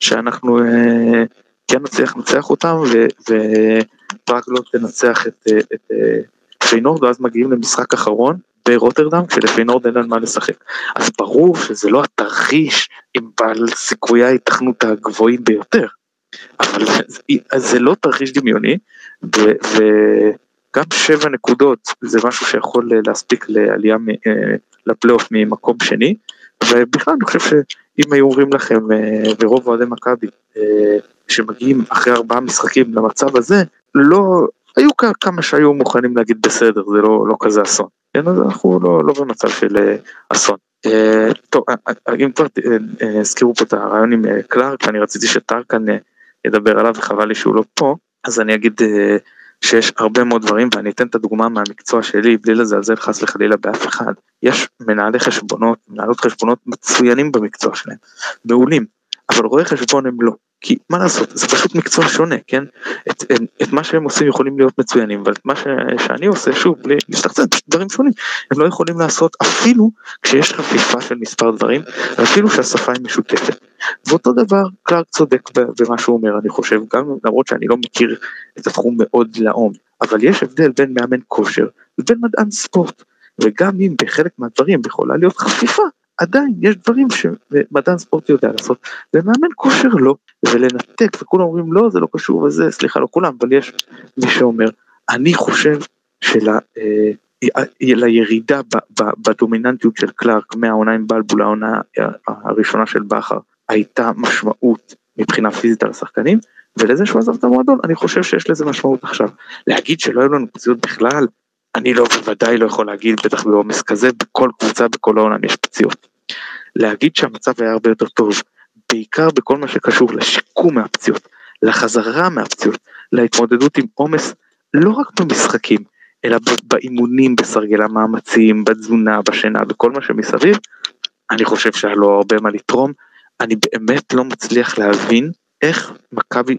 שאנחנו אה, כן נצליח לנצח אותם, ופראג לא תנצח את, אה, את אה, פיינורד, ואז מגיעים למשחק אחרון ברוטרדם, כשלפיינורד אין על מה לשחק. אז ברור שזה לא התרחיש עם בעל סיכויי ההיתכנות הגבוהים ביותר, אבל זה, זה לא תרחיש דמיוני, וגם שבע נקודות זה משהו שיכול להספיק לעלייה לפלייאוף ממקום שני, ובכלל אני חושב שאם היו אומרים לכם, ורוב אוהדי מכבי, שמגיעים אחרי ארבעה משחקים למצב הזה, לא, היו כמה שהיו מוכנים להגיד בסדר, זה לא, לא כזה אסון. כן, אז אנחנו לא, לא במצב של אה, אסון. טוב, אם כבר הזכירו פה את הרעיון עם קלארק, אני רציתי שטרקן ידבר עליו וחבל לי שהוא לא פה, אז אני אגיד שיש הרבה מאוד דברים ואני אתן את הדוגמה מהמקצוע שלי בלי לזלזל חס וחלילה באף אחד. יש מנהלי חשבונות, מנהלות חשבונות מצוינים במקצוע שלהם, מעולים, אבל רואי חשבון הם לא. כי מה לעשות, זה פשוט מקצוע שונה, כן? את, את, את מה שהם עושים יכולים להיות מצוינים, אבל את מה ש, שאני עושה, שוב, בלי להשתחצן, דברים שונים, הם לא יכולים לעשות אפילו כשיש חפיפה של מספר דברים, ואפילו שהשפה היא משותפת. ואותו דבר, קלארק צודק במה שהוא אומר, אני חושב, גם למרות שאני לא מכיר את התחום מאוד לעומק, אבל יש הבדל בין מאמן כושר ובין מדען ספורט, וגם אם בחלק מהדברים יכולה להיות חפיפה, עדיין יש דברים שמדען ספורט יודע לעשות, ומאמן כושר לא, ולנתק, וכולם אומרים לא זה לא קשור וזה, סליחה לא כולם, אבל יש מי שאומר, אני חושב שלירידה של, בדומיננטיות של קלארק מהעונה עם בלבול לעונה הראשונה של בכר, הייתה משמעות מבחינה פיזית על השחקנים, ולזה שהוא עזב את המועדון, אני חושב שיש לזה משמעות עכשיו. להגיד שלא היו לנו פציעות בכלל, אני לא, בוודאי לא יכול להגיד, בטח בעומס כזה, בכל קבוצה, בכל העולם יש פציעות. להגיד שהמצב היה הרבה יותר טוב, בעיקר בכל מה שקשור לשיקום מהפציעות, לחזרה מהפציעות, להתמודדות עם עומס, לא רק במשחקים, אלא באימונים, בסרגל המאמצים, בתזונה, בשינה, בכל מה שמסביב, אני חושב שהיה לו הרבה מה לתרום. אני באמת לא מצליח להבין איך מכבי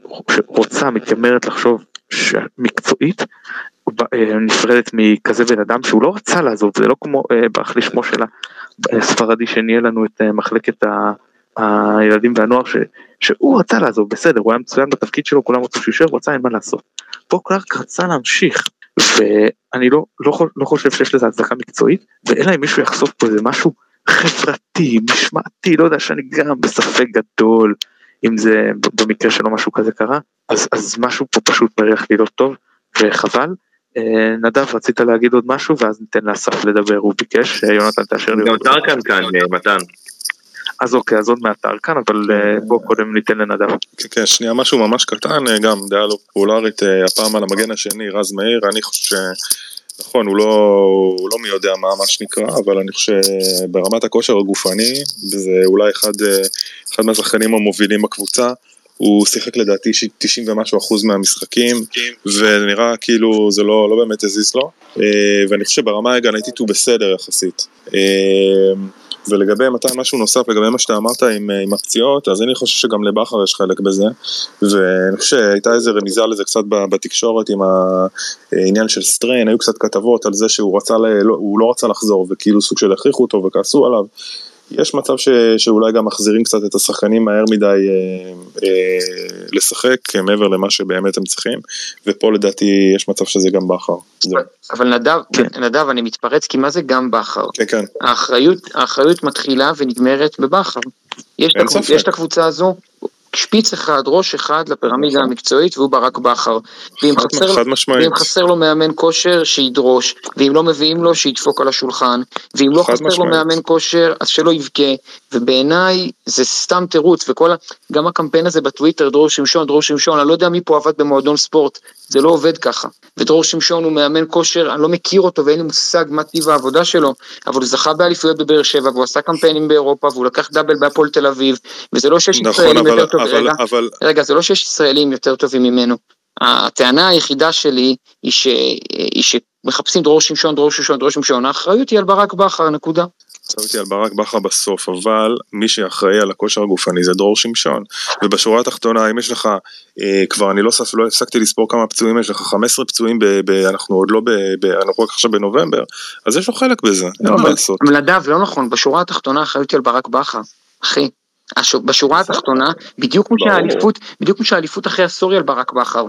רוצה, מתיימרת לחשוב מקצועית, נפרדת מכזה בן אדם שהוא לא רצה לעזוב, זה לא כמו, אה, ברח לי שמו של הספרדי שניהל לנו את אה, מחלקת הילדים והנוער, ש, שהוא רצה לעזוב, בסדר, הוא היה מצוין בתפקיד שלו, כולם רצו שהוא יישאר, הוא רצה, אין מה לעשות. פה קלארק רצה להמשיך, ואני לא, לא, לא חושב שיש לזה הצדקה מקצועית, ואלא אם מישהו יחשוף פה איזה משהו חברתי, משמעתי, לא יודע שאני גם בספק גדול, אם זה במקרה שלו משהו כזה קרה, אז, אז משהו פה פשוט מריח לי לא טוב, וחבל. אה, נדב, רצית להגיד עוד משהו, ואז ניתן לאסף לדבר, הוא ביקש, אה, יונתן תאשר לי. גם טרקן כאן, אה, מתן. אז אוקיי, אז עוד מעט טרקן, אבל בוא קודם ניתן לנדב. כן, כן, שנייה, משהו ממש קטן, גם דעה לא פופולרית, הפעם על המגן השני, רז מאיר, אני חושב ש... נכון, הוא לא, הוא לא מי יודע מה, מה שנקרא, אבל אני חושב שברמת הכושר הגופני, וזה אולי אחד, אחד מהשחקנים המובילים בקבוצה, הוא שיחק לדעתי 90 ומשהו אחוז מהמשחקים, ונראה כאילו זה לא, לא באמת הזיז לו, אה, ואני חושב שברמה ההגנתית הוא בסדר יחסית. אה, ולגבי מתן משהו נוסף, לגבי מה שאתה אמרת עם, עם הפציעות, אז אני חושב שגם לבכר יש חלק בזה, ואני חושב שהייתה איזה רמיזה לזה קצת בתקשורת עם העניין של סטריין, היו קצת כתבות על זה שהוא רצה, לא, לא רצה לחזור, וכאילו סוג של הכריחו אותו וכעסו עליו. יש מצב ש, שאולי גם מחזירים קצת את השחקנים מהר מדי אה, אה, לשחק מעבר למה שבאמת הם צריכים, ופה לדעתי יש מצב שזה גם בכר. אבל נדב, כן. נדב, אני מתפרץ, כי מה זה גם בכר? כן, כן. האחריות, האחריות מתחילה ונגמרת בבכר. יש, את, יש את הקבוצה הזו, שפיץ אחד, ראש אחד לפירמידה המקצועית והוא ברק בכר. ואם חד- חסר, חד משמעית. ואם חסר לו מאמן כושר, שידרוש, ואם לא מביאים לו, שידפוק על השולחן, ואם לא חסר לו משמעית. מאמן כושר, אז שלא יבכה, ובעיניי זה סתם תירוץ, וכל. גם הקמפיין הזה בטוויטר, דרור שמשון, דרור שמשון, אני לא יודע מי פה עבד במועדון ספורט, זה לא עובד ככה. ודרור שמשון הוא מאמן כושר, אני לא מכיר אותו ואין לי מושג מה טיב העבודה שלו, אבל הוא זכה באליפויות בבאר שבע, והוא עשה קמפיינים באירופה, והוא לקח דאבל בהפועל תל אביב, וזה לא שיש נכון, ישראלים אבל, יותר טובים, רגע, אבל, רגע, זה לא שיש ישראלים יותר טובים ממנו. הטענה היחידה שלי היא, ש... היא שמחפשים דרור שמשון, דרור שמשון, דרור שמשון, האחריות היא על ברק בכר, נקודה. שמתי על ברק בכר בסוף, אבל מי שאחראי על הכושר הגופני זה דרור שמשון. ובשורה התחתונה, אם יש לך, אה, כבר אני לא, סף, לא הפסקתי לספור כמה פצועים יש לך, 15 פצועים, ב, ב, אנחנו עוד לא, ב, ב, אנחנו רק עכשיו בנובמבר, אז יש לו חלק בזה, אין מה לעשות. נדב, לא נכון, בשורה התחתונה האחריות היא על ברק בכר, אחי. בשורה התחתונה, בדיוק כמו. שהאליפות, בדיוק כמו שהאליפות אחרי היא על ברק בכר.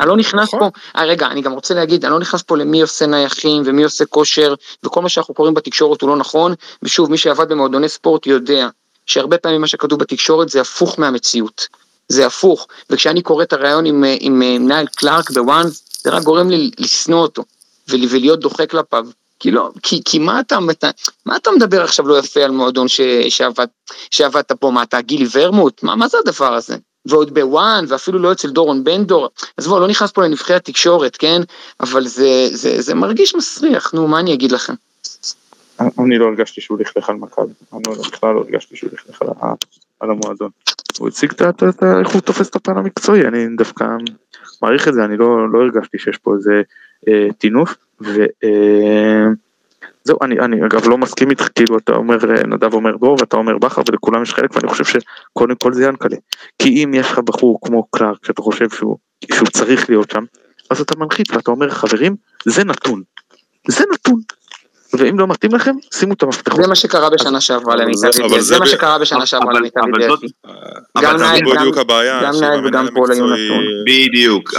אני לא נכנס נכון. פה, אה, רגע, אני גם רוצה להגיד, אני לא נכנס פה למי עושה נייחים ומי עושה כושר, וכל מה שאנחנו קוראים בתקשורת הוא לא נכון, ושוב, מי שעבד במועדוני ספורט יודע שהרבה פעמים מה שכתוב בתקשורת זה הפוך מהמציאות. זה הפוך, וכשאני קורא את הריאיון עם, אה, עם אה, מנהל קלארק בוואן, זה רק גורם לי לשנוא אותו, ול- ולהיות דוחה כלפיו. כי לא, כי, כי מה, אתה, אתה, מה אתה מדבר עכשיו לא יפה על מועדון שעבד, שעבדת פה, מה אתה גילי ורמוט? מה, מה זה הדבר הזה? ועוד בוואן, ואפילו לא אצל דורון בן דור, אז בואו, לא נכנס פה לנבחרי התקשורת, כן? אבל זה, זה, זה מרגיש מסריח, נו, מה אני אגיד לכם? אני לא הרגשתי שהוא לכלך על מכבי, אני לא- בכלל לא הרגשתי שהוא לכלך על על המועדון. הוא הציג את איך הוא תופס את הפן המקצועי, אני דווקא מעריך את זה, אני לא לא הרגשתי שיש פה איזה אה, טינוף, וזהו, אני אני אגב לא מסכים איתך, כאילו אתה אומר, אה, נדב אומר דרור ואתה אומר בכר ולכולם יש חלק, ואני חושב שקודם כל זה ינקלה. כי אם יש לך בחור כמו קלארק שאתה חושב שהוא שהוא צריך להיות שם, אז אתה מנחית ואתה אומר חברים, זה נתון, זה נתון. ואם לא מתאים לכם, שימו את המפתחות. זה מה שקרה בשנה שעברה למיטב ידיעתי, זה מה שקרה בשנה שעברה למיטב זאת- ידיעתי. אבל זה גם- בדיוק הבעיה, גם המנהל וגם פועל היו המקצועי- נתון. בדיוק.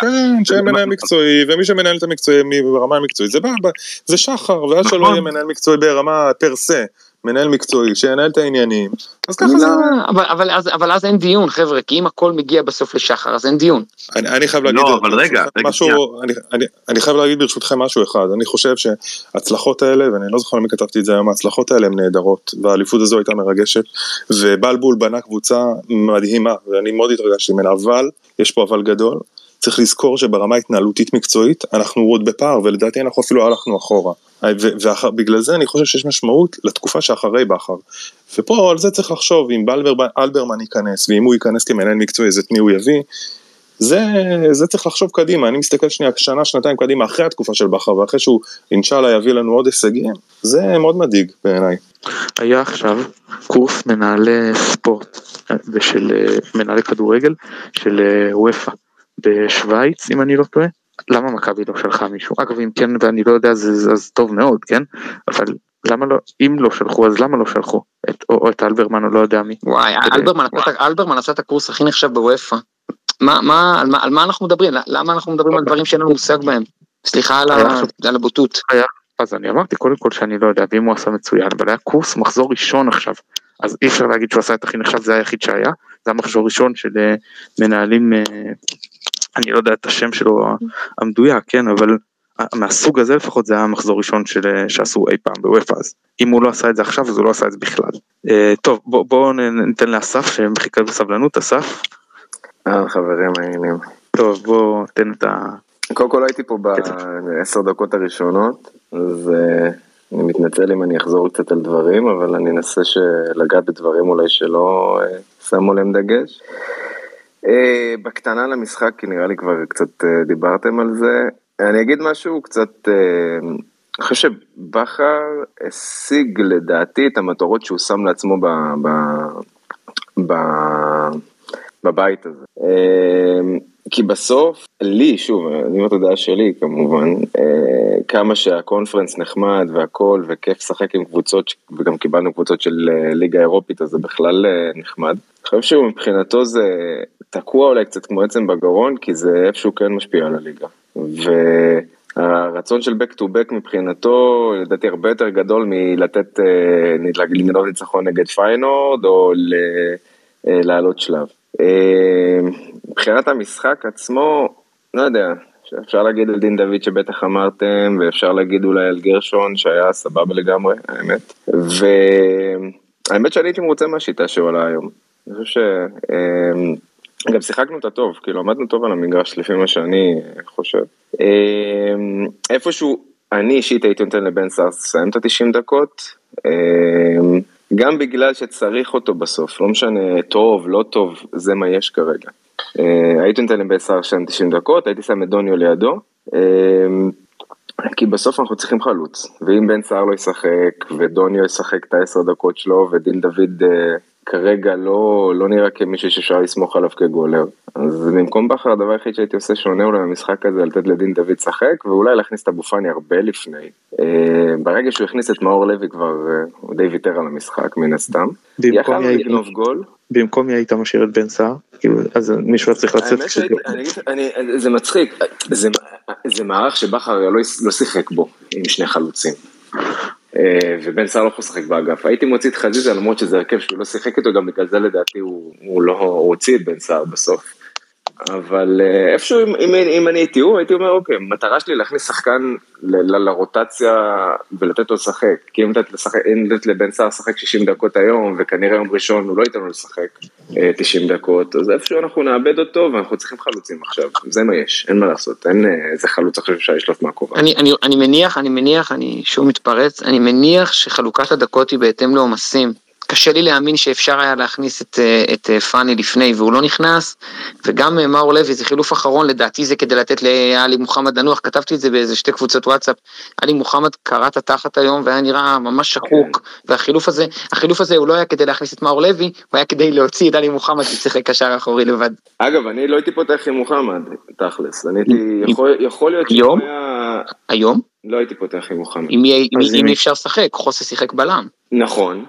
כן, שיהיה מנהל מקצועי, ומי שמנהל את המקצועי ברמה המקצועית, זה, שחר, שלא נכון. יהיה מנהל מקצועי ברמה פר סה, מנהל מקצועי, שינהל את העניינים, אז ככה זה... לא, אבל, אבל, אז, אבל אז אין דיון חבר'ה, כי אם הכל מגיע בסוף לשחר אז אין דיון. אני, אני חייב להגיד, לא, אבל רגע, ברשותכם רגע, משהו, אני, אני, אני חייב להגיד ברשותכם משהו אחד, אני חושב שההצלחות האלה, ואני לא זוכר למי כתבתי את זה היום, ההצלחות האלה הן נהדרות, והאליפות הזו הייתה מרגשת, ובלבול בנה קבוצה מדהימה, ואני מאוד התרגשתי ממנה, אבל, יש פה אבל גדול, צריך לזכור שברמה התנהלותית מקצועית, אנחנו עוד בפער, ולדעתי אנחנו אפילו הלכנו אחורה. ובגלל זה אני חושב שיש משמעות לתקופה שאחרי בכר. ופה על זה צריך לחשוב, אם בלבר, אלברמן ייכנס, ואם הוא ייכנס כמנהל מקצועי, אז את מי הוא יביא, זה, זה צריך לחשוב קדימה, אני מסתכל שנייה, שנה, שנתיים קדימה, אחרי התקופה של בכר, ואחרי שהוא אינשאללה יביא לנו עוד הישגים, זה מאוד מדאיג בעיניי. היה עכשיו קורס מנהלי ספורט אה, ושל אה, מנהלי כדורגל של אה, וופא בשוויץ אם אני לא טועה. למה מכבי לא שלחה מישהו? אגב אם כן ואני לא יודע אז, אז, טוב מאוד כן אבל למה לא אם לא שלחו אז למה לא שלחו את, או, או את אלברמן או לא יודע מי. וואי, אלברמן עשה את- אלברמן עשה את הקורס הכי נחשב בוופא. מה, מה, על מה, על מה אנחנו מדברים? למה אנחנו מדברים על דברים שאין לנו מושג בהם? סליחה על, ה, על הבוטות. אז אני אמרתי קודם כל שאני לא יודע ואם הוא עשה מצוין אבל היה קורס מחזור ראשון עכשיו אז אי אפשר להגיד שהוא עשה את הכי נחשב זה היחיד שהיה זה היה מחזור ראשון של אה, מנהלים אה, אני לא יודע את השם שלו המדויק כן אבל מהסוג הזה לפחות זה היה המחזור ראשון של, אה, שעשו אי פעם בוופא אז אם הוא לא עשה את זה עכשיו אז הוא לא עשה את זה בכלל. אה, טוב בואו בוא ניתן לאסף שמחכה בסבלנות אסף. אה, חברים העניינים. טוב בוא תן את ה... קודם כל הייתי פה בעשר דקות הראשונות, אז uh, אני מתנצל אם אני אחזור קצת על דברים, אבל אני אנסה לגעת בדברים אולי שלא uh, שמו להם דגש. Uh, בקטנה למשחק, כי נראה לי כבר קצת uh, דיברתם על זה, אני אגיד משהו קצת, uh, אני חושב שבכר השיג לדעתי את המטרות שהוא שם לעצמו ב... ב, ב בבית הזה. כי בסוף, לי, שוב, אני אומר את הדעה שלי כמובן, כמה שהקונפרנס נחמד והכל וכיף לשחק עם קבוצות, וגם קיבלנו קבוצות של ליגה אירופית, אז זה בכלל נחמד. אני חושב שמבחינתו זה תקוע אולי קצת כמו עצם בגרון, כי זה איפשהו כן משפיע על הליגה. והרצון של back to back מבחינתו, לדעתי הרבה יותר גדול מלתת, לגנוב ניצחון נגד פיינורד, או. אה, לעלות שלב. אה, מבחינת המשחק עצמו, לא יודע, אפשר להגיד על דין דוד שבטח אמרתם, ואפשר להגיד אולי על גרשון שהיה סבבה לגמרי, האמת. והאמת שאני הייתי מרוצה מהשיטה שהוא עלה היום. אני חושב ש... אה, גם שיחקנו אותה טוב, כאילו עמדנו טוב על המגרש לפי מה שאני חושב. אה, איפשהו, אני אישית הייתי נותן לבן סער לסיים את ה-90 דקות, אה, גם בגלל שצריך אותו בסוף, לא משנה טוב, לא טוב, זה מה יש כרגע. הייתי נותן לבן סער שם 90 דקות, הייתי שם את דוניו לידו. כי בסוף אנחנו צריכים חלוץ, ואם בן סער לא ישחק, ודוניו ישחק את העשר דקות שלו, ודין דוד כרגע לא, לא נראה כמישהו שאפשר לסמוך עליו כגולר. אז במקום בכר הדבר היחיד שהייתי עושה שונה אולי במשחק הזה, לתת לדין דוד לשחק, ואולי להכניס את אבו פאני הרבה לפני. אה, ברגע שהוא הכניס את מאור לוי כבר, אה, הוא די ויתר על המשחק מן הסתם. מי לגנוב גול. במקום מי היית משאיר את בן סער? כאילו, אז מישהו היה צריך לצאת. זה מצחיק, זה, זה מערך שבכר לא, לא שיחק בו עם שני חלוצים. אה, ובן סער לא יכול לשחק באגף. הייתי מוציא את חזיזה למרות שזה הרכב שהוא לא שיחק איתו, גם בגלל זה לדעתי הוא, הוא לא, הוציא את בן סער בסוף. אבל אה, איפשהו אם, אם, אני הייתי הוא, הייתי אומר אוקיי, מטרה שלי להכניס שחקן לרוטציה ולתת לו לשחק. כי אם לתת לבן סער לשחק 60 דקות היום, וכנראה יום ראשון הוא לא ייתן לו לשחק 90 אה, דקות, אז איפשהו אנחנו נאבד אותו ואנחנו צריכים חלוצים עכשיו, זה מה יש, אין מה לעשות, אין אה, איזה חלוץ עכשיו שאפשר לשלוף מהכובע. אני, אני, אני מניח, אני מניח, אני שוב מתפרץ, אני מניח שחלוקת הדקות היא בהתאם לעומסים. קשה לי להאמין שאפשר היה להכניס את, אה, את אה, פאני לפני והוא לא נכנס, וגם אה, מאור לוי זה חילוף אחרון, לדעתי זה כדי לתת לאלי מוחמד לנוח, כתבתי את זה באיזה שתי קבוצות וואטסאפ, אלי מוחמד קרע את התחת היום והיה נראה ממש שחוק, כן. והחילוף הזה, החילוף הזה הוא לא היה כדי להכניס את מאור לוי, הוא היה כדי להוציא את אלי מוחמד ששיחק קשר אחורי לבד. אגב, אני לא הייתי פותח עם מוחמד, תכלס, אני הייתי, יכול, יכול להיות שהוא היה... היום? לא הייתי פותח עם מוחמד. אם אי אפשר לשחק, חוסה שיחק בלם. נכון,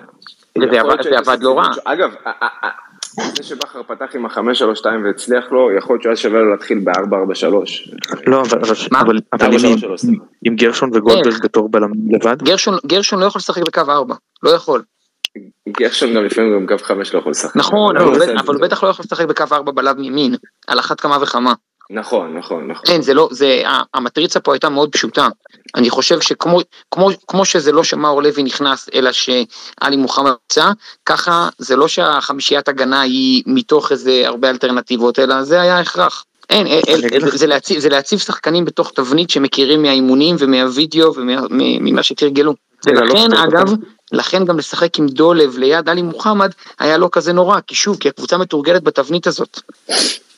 וזה עבד לא רע. אגב, זה שבכר פתח עם החמש שלוש שתיים והצליח לו, יכול להיות שהיה שווה לו להתחיל בארבע ארבע שלוש. לא, אבל עם גרשון וגולדברג בתור בלם לבד? גרשון לא יכול לשחק בקו ארבע, לא יכול. גרשון גם לפעמים גם קו חמש לא יכול לשחק. נכון, אבל הוא בטח לא יכול לשחק בקו ארבע בלם ימין, על אחת כמה וכמה. נכון, נכון, נכון. אין, זה לא, זה, המטריצה פה הייתה מאוד פשוטה. אני חושב שכמו כמו, כמו שזה לא שמאור לוי נכנס, אלא שאלי מוחמד יצא, ככה זה לא שהחמישיית הגנה היא מתוך איזה הרבה אלטרנטיבות, אלא זה היה הכרח. אין, אל, אל, זה, להציב, זה להציב שחקנים בתוך תבנית שמכירים מהאימונים ומהווידאו וממה שתרגלו. ולכן אגב, לכן גם לשחק עם דולב ליד עלי מוחמד היה לא כזה נורא, כי שוב, כי הקבוצה מתורגלת בתבנית הזאת.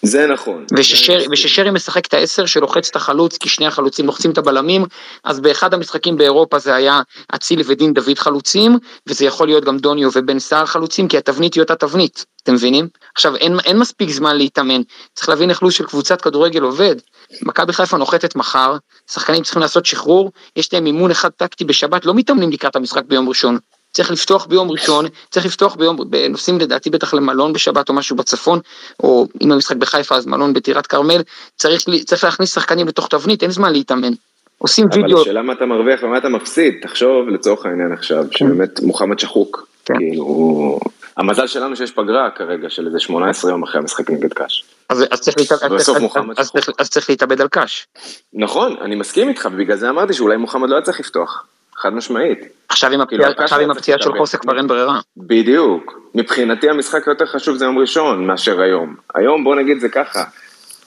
זה נכון. וששרי, וששרי משחק את העשר שלוחץ את החלוץ, כי שני החלוצים לוחצים את הבלמים, אז באחד המשחקים באירופה זה היה אצילי ודין דוד חלוצים, וזה יכול להיות גם דוניו ובן סער חלוצים, כי התבנית היא אותה תבנית, אתם מבינים? עכשיו, אין, אין מספיק זמן להתאמן, צריך להבין איך לו"ז של קבוצת כדורגל עובד. מכבי חיפה נוחתת מחר, שחקנים צריכים לעשות שחרור, יש להם אימון אחד טקטי בשבת, לא מתאמנים לקראת המשחק ביום ראשון. צריך לפתוח ביום ראשון, צריך לפתוח ביום, נוסעים לדעתי בטח למלון בשבת או משהו בצפון, או אם המשחק בחיפה אז מלון בטירת כרמל, צריך, צריך להכניס שחקנים לתוך תבנית, אין זמן להתאמן. עושים אבל וידאו. אבל השאלה מה אתה מרוויח ומה אתה מפסיד, תחשוב לצורך העניין עכשיו, כן. שבאמת מוחמד שחוק, כן. כאילו, המזל שלנו שיש פגרה כרגע של איזה 18 יום אחרי המשחק נגד קאש. אז, אז, צריך להתאבד, אז, אז, צריך, אז צריך להתאבד על קאש. נכון, אני מסכים איתך, ובגלל זה אמרתי שאולי מוחמד לא היה צריך לפתוח. חד משמעית. עכשיו עם כאילו, הפציעה של חוסק כבר אין ברירה. בדיוק. מבחינתי המשחק היותר חשוב זה יום ראשון מאשר היום. היום בוא נגיד זה ככה.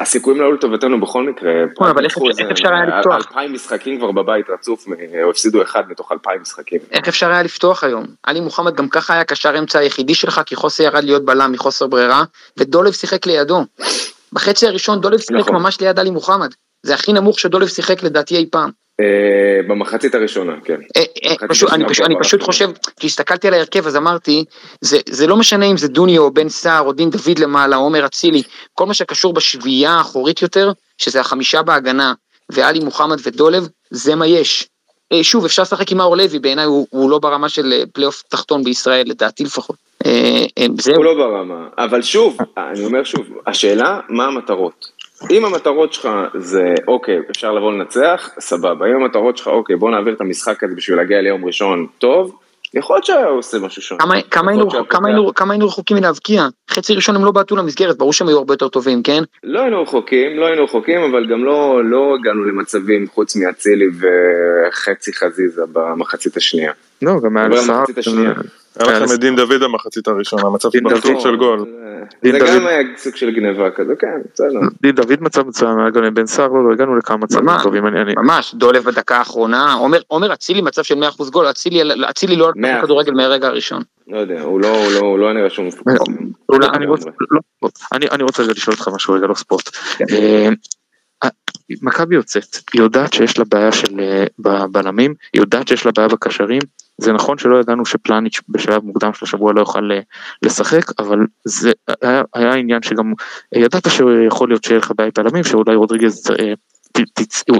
הסיכויים לא היו לטובתנו בכל מקרה. נכון, אבל איך אפשר היה לפתוח? אלפיים משחקים כבר בבית רצוף, או הפסידו אחד מתוך אלפיים משחקים. איך אפשר היה לפתוח היום? עלי מוחמד גם ככה היה קשר אמצע היחידי שלך, כי חוסר ירד להיות בלם מחוסר ברירה, ודולב שיחק לידו. בחצי הראשון דולב שיחק נכון. ממש ליד עלי מוחמד. זה הכי נמוך שדולב שיחק לדעתי אי פעם. אה, במחצית הראשונה, כן. אה, אה, אני פשוט חושב, כי הסתכלתי על ההרכב אז אמרתי, זה לא משנה אם זה דוני או בן סער או דין דוד למעלה, עומר אצילי, כל מה שקשור בשביעייה האחורית יותר, שזה החמישה בהגנה, ואלי מוחמד ודולב, זה מה יש. שוב, אפשר לשחק עם מאור לוי, בעיניי הוא, הוא לא ברמה של פלייאוף תחתון בישראל, לדעתי לפחות. הוא לא ברמה, אבל שוב, אני אומר שוב, השאלה, מה המטרות? אם המטרות שלך זה, אוקיי, אפשר לבוא לנצח, סבבה. אם המטרות שלך, אוקיי, בוא נעביר את המשחק הזה בשביל להגיע ליום ראשון טוב, יכול להיות שהיה עושה משהו שונה. כמה- כמה היינו- כמה היינו- כמה היינו רחוקים מלהבקיע? חצי ראשון הם לא בעטו למסגרת, ברור שהם היו הרבה יותר טובים, כן? לא היינו רחוקים, לא היינו רחוקים, אבל גם לא, לא הגענו למצבים חוץ מאצילי וחצי חזיזה במחצית השנייה. לא, גם במחצית השנייה. היה לכם את דין דוד במחצית הראשונה, מצב בטוח. של גול. זה גם. היה סוג של גניבה כזה, כן, בסדר. דין דוד מצב מצוין, היה גם בן סער, לא, לא, הגענו לכמה מצבים. טובים, ממש, דולב בדקה האחרונה, עומר- אצילי מצב של 100% גול, אצילי אצילי לא אחוז. כדורגל מהרגע הראשון. לא יודע, הוא לא, לא, לא היה נראה אני רוצה, לא, אני, רוצה לשאול אותך משהו רגע לא ספורט. אה, אה, מכבי יוצאת, היא יודעת שיש לה בעיה של אה, בבלמים, היא יודעת שיש לה בעיה בקשרים, זה נכון שלא ידענו שפלניץ' בשלב מוקדם של השבוע לא יוכל אה, לשחק, אבל זה היה, היה עניין שגם אה, ידעת שיכול להיות שיהיה לך בעיה עם בלמים, שאולי רודריגז אה,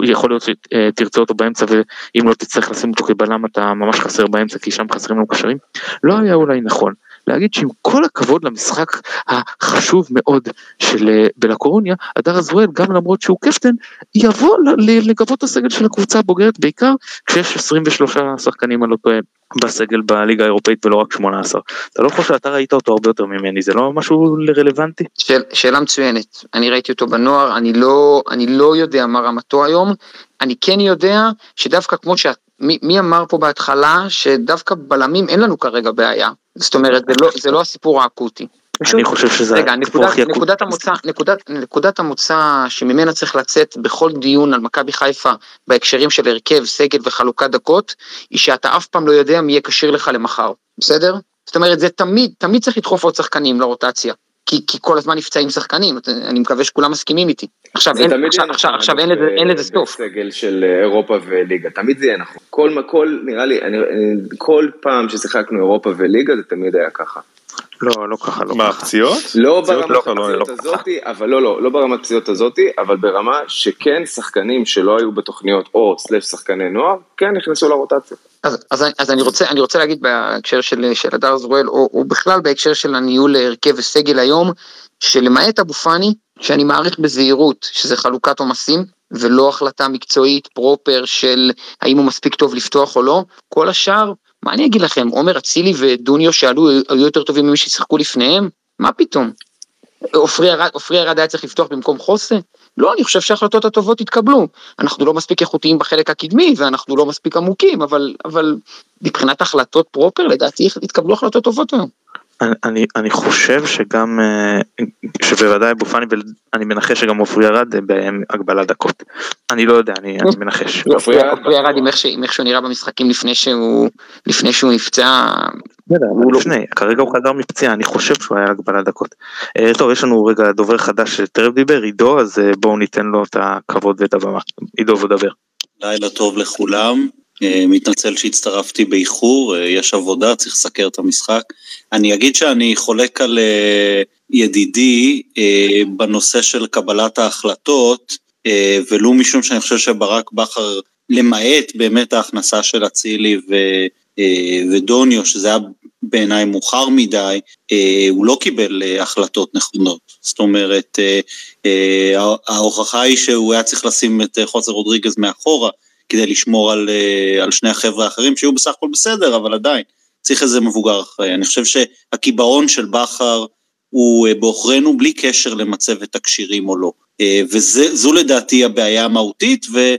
יכול להיות שתרצה אותו באמצע ואם לא תצטרך לשים אותו כבלם אתה ממש חסר באמצע כי שם חסרים לנו קשרים, לא היה אולי נכון להגיד שעם כל הכבוד למשחק החשוב מאוד של אה, בלקורוניה, הדר אזואל גם למרות שהוא קפטן, יבוא לגבות את הסגל של הקבוצה הבוגרת בעיקר כשיש 23 שחקנים אני לא טועה בסגל בליגה האירופאית ולא רק 18. אתה לא חושב שאתה ראית אותו הרבה יותר ממני, זה לא משהו רלוונטי? שאל, שאלה מצוינת, אני ראיתי אותו בנוער, אני לא, אני לא יודע מה רמתו היום, אני כן יודע שדווקא כמו שאת, מי, מי אמר פה בהתחלה שדווקא בלמים אין לנו כרגע בעיה, זאת אומרת זה לא, זה לא הסיפור האקוטי. אני חושב שזה רגע, הסיפור נקודת, הכי אקוטי. נקודת, המוצא, נקודת, נקודת המוצא שממנה צריך לצאת בכל דיון על מכבי חיפה בהקשרים של הרכב, סגל וחלוקת דקות, היא שאתה אף פעם לא יודע מי יהיה כשיר לך למחר, בסדר? זאת אומרת, זה תמיד, תמיד צריך לדחוף עוד שחקנים לרוטציה. כי, כי כל הזמן נפצעים שחקנים, אני מקווה שכולם מסכימים איתי. עכשיו, אין, עכשיו, עכשיו, עכשיו אין, לזה, אין לזה ב- סוף. בסגל של אה, אירופה וליגה, תמיד זה יהיה נכון. כל, כל נראה לי, אני, אני, כל פעם ששיחקנו אירופה וליגה זה תמיד היה ככה. לא, לא ככה, לא מה, ככה. פציעות? לא פציעות ברמת לא, לא, הפציעות לא. הזאתי, אבל לא, לא, לא ברמת הפציעות הזאתי, אבל ברמה שכן שחקנים שלא היו בתוכניות או סלש שחקני נוער, כן נכנסו לרוטציה. אז, אז, אז אני רוצה אני רוצה להגיד בהקשר של של הדר זרואל או, או בכלל בהקשר של הניהול הרכב וסגל היום שלמעט אבו פאני שאני מעריך בזהירות שזה חלוקת עומסים ולא החלטה מקצועית פרופר של האם הוא מספיק טוב לפתוח או לא כל השאר מה אני אגיד לכם עומר אצילי ודוניו שעלו היו יותר טובים ממי ששיחקו לפניהם מה פתאום. עופרי ארד היה צריך לפתוח במקום חוסה? לא, אני חושב שההחלטות הטובות התקבלו. אנחנו לא מספיק איכותיים בחלק הקדמי ואנחנו לא מספיק עמוקים, אבל, אבל מבחינת החלטות פרופר, לדעתי התקבלו החלטות טובות היום. אני, אני, חושב שגם, אה, שבוודאי אבו פאני, ואני מנחש שגם עופרי ירד אה, בהגבלת דקות. אני לא יודע, אני, אני מנחש. עופרי ירד עם איך שהוא נראה במשחקים לפני שהוא, לפני שהוא נפצע. הוא לפני, כרגע הוא חזר מפציעה, אני חושב שהוא היה הגבלת דקות. אה, טוב, יש לנו רגע דובר חדש שטרם דיבר, עידו, אז בואו ניתן לו את הכבוד ואת הבמה. עידו, ודבר. לילה טוב לכולם, מתנצל שהצטרפתי באיחור, אה, יש עבודה, צריך לסקר את המשחק. אני אגיד שאני חולק על אה, ידידי אה, בנושא של קבלת ההחלטות, אה, ולו משום שאני חושב שברק בכר, למעט באמת ההכנסה של אצילי. אה, ודוניו, שזה היה בעיניי מאוחר מדי, אה, הוא לא קיבל אה, החלטות נכונות. זאת אומרת, אה, אה, ההוכחה היא שהוא היה צריך לשים את אה, חוסר רודריגז מאחורה, כדי לשמור על, אה, על שני החבר'ה האחרים, שהיו בסך הכל בסדר, אבל עדיין, צריך איזה מבוגר אחראי. אני חושב שהקיבעון של בכר הוא אה, בעוכרינו בלי קשר למצבת הכשירים או לא. אה, וזו לדעתי הבעיה המהותית, ו...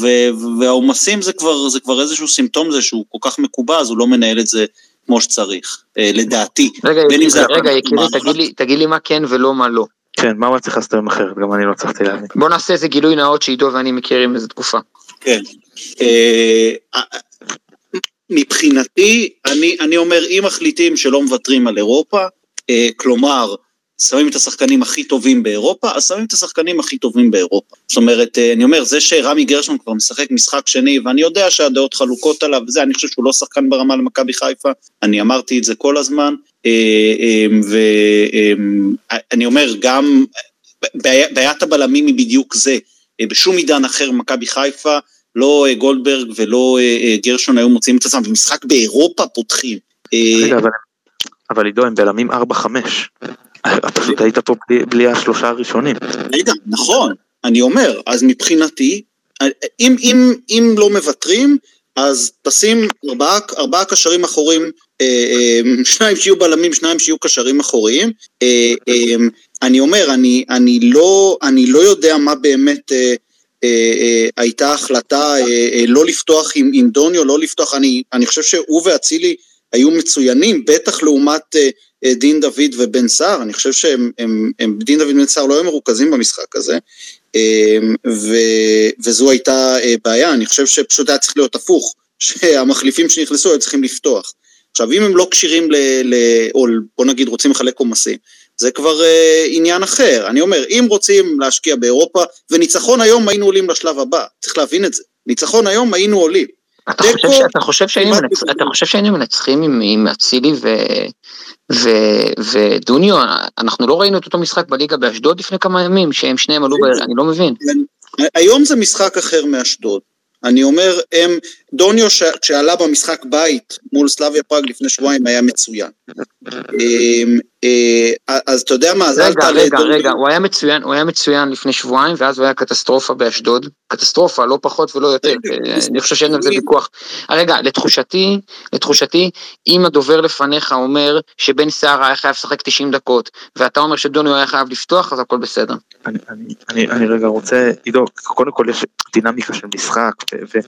ו- והעומסים זה כבר, זה כבר איזשהו סימפטום זה שהוא כל כך מקובע, אז הוא לא מנהל את זה כמו שצריך, אה, לדעתי. רגע, רגע, יקירי, תגיד לי, תגיד לי מה כן ולא מה לא. כן, מה צריך לעשות היום אחרת? גם אני לא הצלחתי להבין. בוא נעשה איזה גילוי נאות שעידו ואני מכירים איזה תקופה. כן. אה, אה, מבחינתי, אני, אני אומר, אם מחליטים שלא מוותרים על אירופה, אה, כלומר, שמים את השחקנים הכי טובים באירופה, אז שמים את השחקנים הכי טובים באירופה. זאת אומרת, אני אומר, זה שרמי גרשון כבר משחק משחק שני, ואני יודע שהדעות חלוקות עליו וזה, אני חושב שהוא לא שחקן ברמה למכבי חיפה, אני אמרתי את זה כל הזמן, ואני אומר, גם בעי- בעיית הבלמים היא בדיוק זה. בשום עידן אחר במכבי חיפה, לא אה, גולדברג ולא אה, אה, גרשון היו מוצאים את עצמם במשחק באירופה פותחים. רגע, אבל, אבל עידו, הם בלמים 4-5. פשוט היית פה בלי, בלי השלושה הראשונים. רגע, נכון, אני אומר, אז מבחינתי, אם, אם, אם לא מוותרים, אז תשים ארבעה, ארבעה קשרים אחוריים, אה, אה, שניים שיהיו בלמים, שניים שיהיו קשרים אחוריים. אה, אה, אני אומר, אני, אני, לא, אני לא יודע מה באמת אה, הייתה החלטה אה, אה, לא לפתוח עם, עם דוניו, לא לפתוח, אני, אני חושב שהוא ואצילי היו מצוינים, בטח לעומת אה, אה, דין דוד ובן סער, אני חושב שהם, הם, הם, דין דוד ובן סער לא היו מרוכזים במשחק הזה, אה, ו, וזו הייתה אה, בעיה, אני חושב שפשוט היה צריך להיות הפוך, שהמחליפים שנכנסו היו צריכים לפתוח. עכשיו אם הם לא כשירים ל... ל או בוא נגיד רוצים לחלק עומסים, זה כבר אה, עניין אחר. אני אומר, אם רוצים להשקיע באירופה, וניצחון היום היינו עולים לשלב הבא, צריך להבין את זה. ניצחון היום היינו עולים. אתה חושב, ש... אתה חושב שהיינו מנצ... אתה חושב שהיינו מנצחים עם, עם אצילי ו... ו... ודוניו? אנחנו לא ראינו את אותו משחק בליגה באשדוד לפני כמה ימים, שהם שניהם עלו, ב... אני לא מבין. היום זה משחק אחר מאשדוד. אני אומר, הם, דוניו ש... שעלה במשחק בית מול סלאביה פראג לפני שבועיים היה מצוין. אמ, אה, אז אתה יודע מה, אז אל תעלה... רגע, רגע, רגע, הוא היה מצוין, הוא היה מצוין לפני שבועיים, ואז הוא היה קטסטרופה באשדוד. קטסטרופה, לא פחות ולא יותר, אני חושב שאין על זה ויכוח. רגע, לתחושתי, לתחושתי, אם הדובר לפניך אומר שבן סער היה חייב לשחק 90 דקות, ואתה אומר שדוניו היה חייב לפתוח, אז הכל בסדר. אני, אני, אני, אני רגע רוצה, עידו, קודם כל יש דינמיקה של משחק, ו,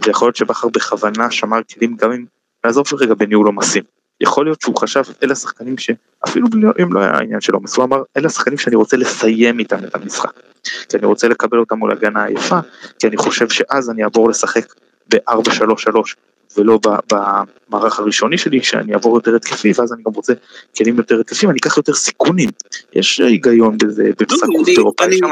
ויכול להיות שבכר בכוונה שמר כלים גם אם, נעזוב רגע בניהול עומסים. יכול להיות שהוא חשב, אלה השחקנים שאפילו אם לא היה העניין של עומס, הוא אמר, אלה השחקנים שאני רוצה לסיים איתם את המשחק. כי אני רוצה לקבל אותם מול הגנה עייפה, כי אני חושב שאז אני אעבור לשחק ב-4-3-3 ולא במערך הראשוני שלי, שאני אעבור יותר התקפי, ואז אני גם רוצה כלים יותר התקפים, אני אקח יותר סיכונים. יש היגיון בזה בפסק חוץ אירופאי, שם.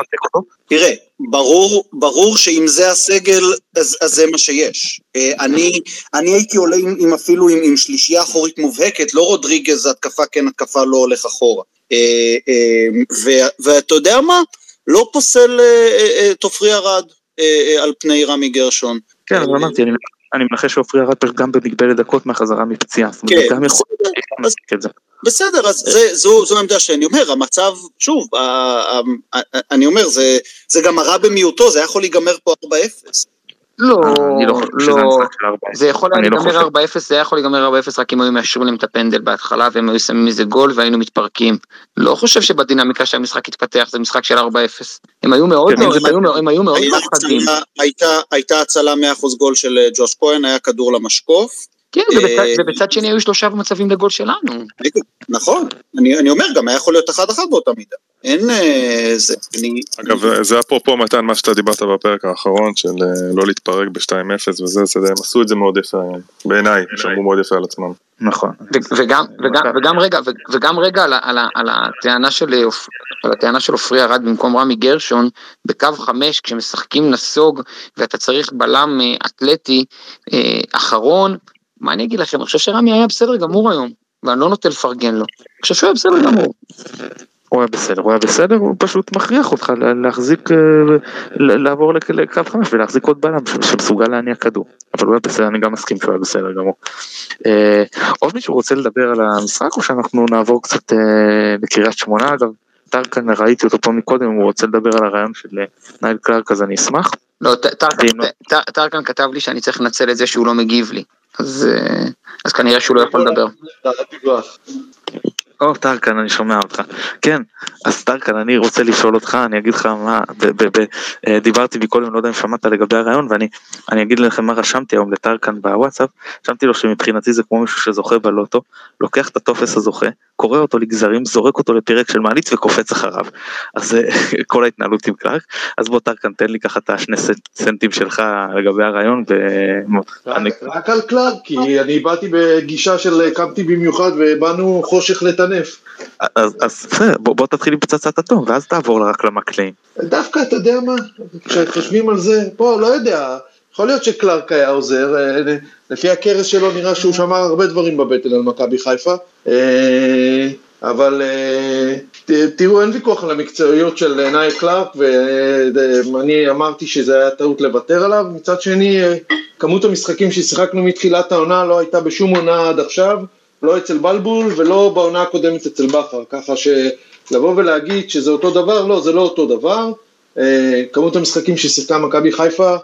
תראה, ברור, ברור שאם זה הסגל, אז, אז זה מה שיש. אה, אני, אני הייתי עולה עם, עם אפילו עם, עם שלישייה אחורית מובהקת, לא רודריגז התקפה כן התקפה לא הולך אחורה. אה, אה, ואתה יודע מה? לא פוסל את עופרי ארד על פני רמי גרשון. כן, אבל אמרתי, אני אני מנחש שעופרי ארד גם במגבלת דקות מהחזרה מפציעה. כן, בסדר, אז זו העמדה שאני אומר, המצב, שוב, אני אומר, זה גם הרע במיעוטו, זה היה יכול להיגמר פה 4-0. לא, לא, זה יכול להיגמר 4-0, זה היה יכול להיגמר 4-0 רק אם היו מאשרים להם את הפנדל בהתחלה והם היו שמים איזה גול והיינו מתפרקים. לא חושב שבדינמיקה שהמשחק התפתח זה משחק של 4-0. הם היו מאוד הם היו מאוד מפחדים. הייתה הצלה 100% גול של אה, ג'וש כהן, היה כדור למשקוף. כן, ובצד שני היו שלושה מצבים לגול שלנו. נכון, אני אומר, גם היה יכול להיות אחד אחד באותה מידה. אין אה, זה, אני... אגב, זה אפרופו מתן מה שאתה דיברת בפרק האחרון, של אה, לא להתפרק ב-2-0 וזה, הם עשו את זה מאוד יפה, בעיניי, שמרו מאוד יפה על עצמם. נכון. וגם רגע, וגם רגע על הטענה של על הטענה של עופרי ארד במקום רמי גרשון, בקו חמש כשמשחקים נסוג ואתה צריך בלם אה, אתלטי אחרון, מה אני אגיד לכם, אני חושב שרמי היה בסדר גמור היום, ואני לא נוטה לפרגן לו, אני חושב שהוא היה בסדר גמור. הוא היה בסדר, הוא היה בסדר, הוא פשוט מכריח אותך להחזיק, אה, לעבור לקו חמש ולהחזיק עוד בלם שמסוגל להניע כדור. אבל הוא היה בסדר, אני גם מסכים שהוא היה בסדר גמור. אה, עוד מישהו רוצה לדבר על המשחק או שאנחנו נעבור קצת אה, לקריית שמונה אגב? טרקן ראיתי אותו פה מקודם, הוא רוצה לדבר על הראיון של נייל קלארק אז אני אשמח. לא, טרקן כתב לי שאני צריך לנצל את זה שהוא לא מגיב לי. אז, אז כנראה שהוא לא יכול לדבר. או, טרקן, אני שומע אותך. כן, אז טרקן, אני רוצה לשאול אותך, אני אגיד לך מה, אה, דיברתי מקודם, לא יודע אם שמעת לגבי הרעיון, ואני אגיד לכם מה רשמתי היום לטרקן בוואטסאפ, רשמתי לו שמבחינתי זה כמו מישהו שזוכה בלוטו, לוקח את הטופס הזוכה, קורא אותו לגזרים, זורק אותו לפרק של מעלית וקופץ אחריו. אז אה, כל ההתנהלות עם קלארק, אז בוא טרקן, תן לי ככה את השני סנטים שלך לגבי הרעיון. רק על קלארק, כי אני באתי בגישה של קמתי במיוחד ובאנו חושך לטנף. לטנף. אז בסדר, בוא, בוא תתחיל עם פצצת אטום, ואז תעבור רק למקלעים. דווקא, אתה יודע מה, כשחושבים על זה, פה, לא יודע, יכול להיות שקלארק היה עוזר, אה, לפי הכרס שלו נראה שהוא שמר הרבה דברים בבטן על מכבי חיפה, אה, אבל אה, תראו, אין ויכוח על המקצועיות של נאי קלארק, ואני אמרתי שזה היה טעות לוותר עליו, מצד שני, כמות המשחקים ששיחקנו מתחילת העונה לא הייתה בשום עונה עד עכשיו, לא אצל בלבול ולא בעונה הקודמת אצל בכר, ככה שלבוא ולהגיד שזה אותו דבר, לא, זה לא אותו דבר. אה, כמות המשחקים ששיחקה מכבי חיפה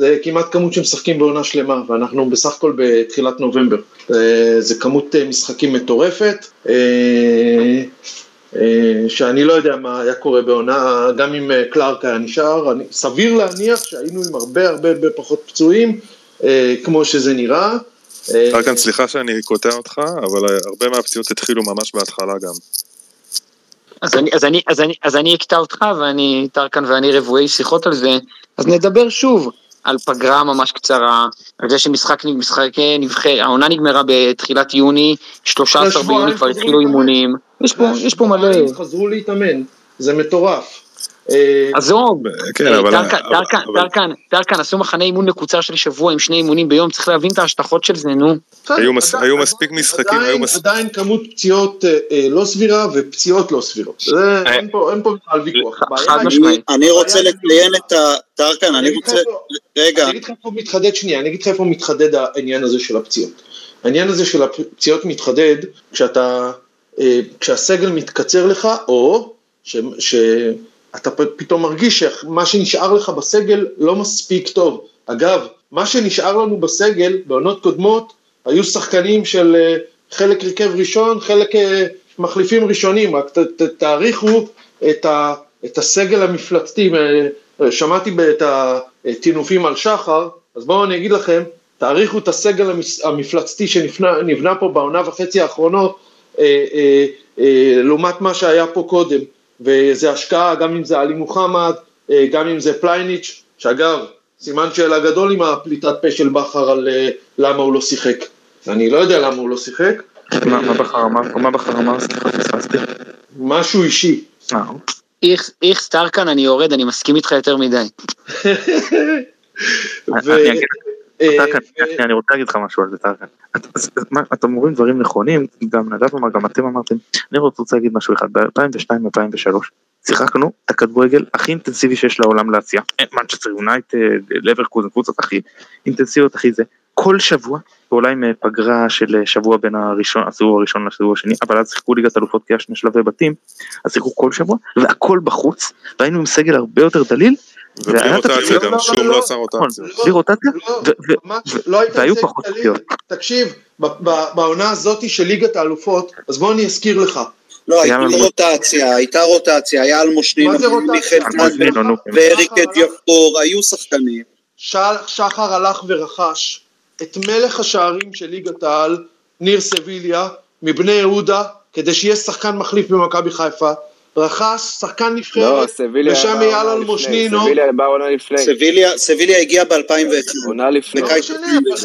זה כמעט כמות שמשחקים בעונה שלמה, ואנחנו בסך הכל בתחילת נובמבר. אה, זה כמות אה, משחקים מטורפת, אה, שאני לא יודע מה היה קורה בעונה, גם אם קלארק היה נשאר, אני, סביר להניח שהיינו עם הרבה הרבה הרבה פחות פצועים, כמו שזה נראה. אה, רק כאן סליחה שאני קוטע אותך, אבל הרבה מהפציעות התחילו ממש בהתחלה גם. אז אני, אז, אני, אז, אני, אז אני אקטע אותך ואני, טרקן ואני רבועי שיחות על זה, אז נדבר שוב על פגרה ממש קצרה, על זה שמשחק משחקי נבחרת, העונה נגמרה בתחילת יוני, 13 שבועיים ביוני כבר התחילו. אימונים, יש פה, יש פה מלא, חזרו להתאמן, זה מטורף. אה, עזוב, כן, אה, אבל... טרקן, טרקן, עשו מחנה אימון מקוצר של שבוע עם שני אימונים ביום, צריך להבין את ההשלכות של זה, נו. היו מספיק משחקים, היו מס- עדיין כמות פציעות אה, לא סבירה ופציעות לא סבירות. זה- אין פה בכלל ויכוח. חד משמעית. אני- רוצה לציין את ה... טרקן, אני רוצה... רגע, אני אגיד לך איפה מתחדד שנייה, אני אגיד לך איפה מתחדד העניין הזה של הפציעות. העניין הזה של הפציעות מתחדד כשאתה, כשהסגל מתקצר לך, או ש- שאתה פ- פתאום מרגיש שמה שנשאר לך בסגל לא מספיק טוב. אגב, מה שנשאר לנו בסגל בעונות קודמות, היו שחקנים של אה, חלק הרכב ראשון, חלק אה, מחליפים ראשונים, רק ת- ת- תעריכו את, ה, את הסגל המפלצתי, אה, שמעתי את הטינופים על שחר, אז בואו אני אגיד לכם, תעריכו את הסגל המפלצתי שנבנה פה בעונה וחצי האחרונות, לעומת מה שהיה פה קודם, וזה השקעה, גם אם זה עלי מוחמד, אה, גם אם זה פלייניץ', שאגב, סימן שאלה גדול עם הפליטת פה של בכר על אה, למה הוא לא שיחק. אני לא יודע למה הוא לא שיחק, מה מה בכר אמר? מה בכר אמר? סליחה, פספסתי. משהו אישי. אה, איכס טרקן, אני יורד, אני מסכים איתך יותר מדי. אני אה, שנייה, אני רוצה להגיד לך משהו על זה טרקן. אתם אומרים דברים נכונים, גם נדב אמר, גם אתם אמרתם, אני רוצה להגיד משהו אחד, ב-2002-2003 שיחקנו את הכדורגל הכי אינטנסיבי שיש לעולם להציע, מנצ'סטר יונייטד, לברקוזן, קבוצות הכי אינטנסיביות, הכי זה, כל שבוע, ואולי עם אה, פגרה של אה, שבוע בין הראשון, הסיבוב הראשון לסיבוב השני, אבל אז שיחקו ליגת אלופות כי היה שני שלבי בתים, אז שיחקו כל שבוע, והכל בחוץ, והיינו עם סגל הרבה יותר דליל, ובלי רוטציה הפציעות. גם, לא, שום לא, לא לא. עשה רוטציה. לא, בלי רוטציה, לא, ו- לא היית והיו פחות. פציעות. תקשיב, בעונה הזאתי של ליגת האלופות, אז בוא אני אזכיר לך, לא, הייתה רוטציה, הייתה רוטציה, היה רוטציה? מיכאל רוטציה? נו, ואריק אדיופור, היו שחקנים. שחר הלך ורכש את מלך השערים של ליגת העל, ניר סביליה, מבני יהודה, כדי שיהיה שחקן מחליף במכבי חיפה, רכש שחקן לא, נבחרת, סביליה ושם אייל אלמושנינו. סביליה באה עונה לפני, סביליה, סביליה הגיע ב-2001. עונה לפני. לא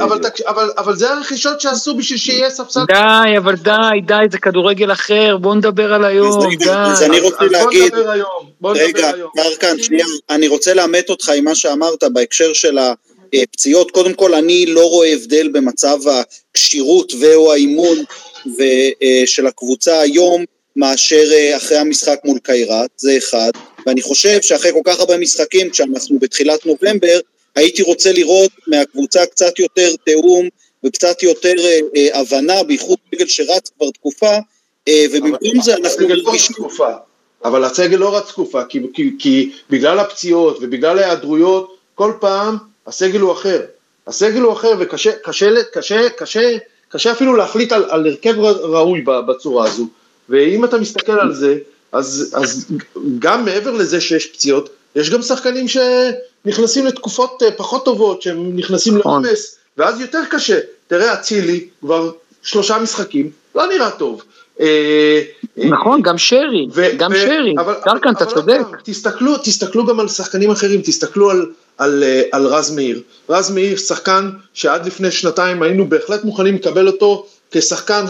אבל- אבל אבל- זה הרכישות שעשו בשביל שיהיה ספסל. די, אבל די, די, זה כדורגל אחר, בוא נדבר על היום, די. אז אני רוצה להגיד, נדבר היום, בוא נדבר רגע. טרקן, שנייה, אני רוצה לאמת אותך עם מה שאמרת בהקשר של הפציעות. קודם כל, אני לא רואה הבדל במצב הכשירות ו/או האימון ו- אה, של הקבוצה היום, מאשר אה, אחרי המשחק מול קיירת, זה אחד. ואני חושב שאחרי כל כך הרבה משחקים, כשאנחנו בתחילת נובמבר, הייתי רוצה לראות מהקבוצה קצת יותר תיאום וקצת יותר אה, אה, הבנה, בייחוד סגל שרץ כבר תקופה, אה, ובמקום זה אנחנו הסגל לא מרגישים... תקופה, אבל הסגל לא רץ תקופה, כי, כי, כי בגלל הפציעות ובגלל ההיעדרויות, כל פעם הסגל הוא אחר. הסגל הוא אחר וקשה קשה, קשה, קשה, קשה אפילו להחליט על, על הרכב ראוי בצורה הזו. ואם אתה מסתכל על זה, אז, אז גם מעבר לזה שיש פציעות, יש גם שחקנים שנכנסים לתקופות אה, פחות טובות, שהם נכנסים נכון. לעומס, ואז יותר קשה. תראה, אצילי כבר שלושה משחקים, לא נראה טוב. אה, אה, נכון, גם שרי, גם שרי, טרקן, אתה צודק. תסתכלו, תסתכלו גם על שחקנים אחרים, תסתכלו על, על, על רז מאיר. רז מאיר, שחקן שעד לפני שנתיים היינו בהחלט מוכנים לקבל אותו כשחקן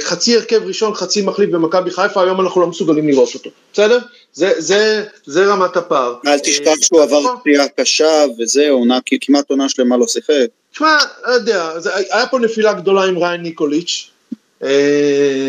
חצי הרכב ראשון, חצי מחליף במכבי חיפה, היום אנחנו לא מסוגלים לראות אותו, בסדר? זה, זה, זה רמת הפער. אל תשכח שהוא עבר פציעה קשה וזה, עונה, כמעט עונה שלמה לא שיחק. תשמע, לא יודע, זה, היה פה נפילה גדולה עם ריין ניקוליץ', אה,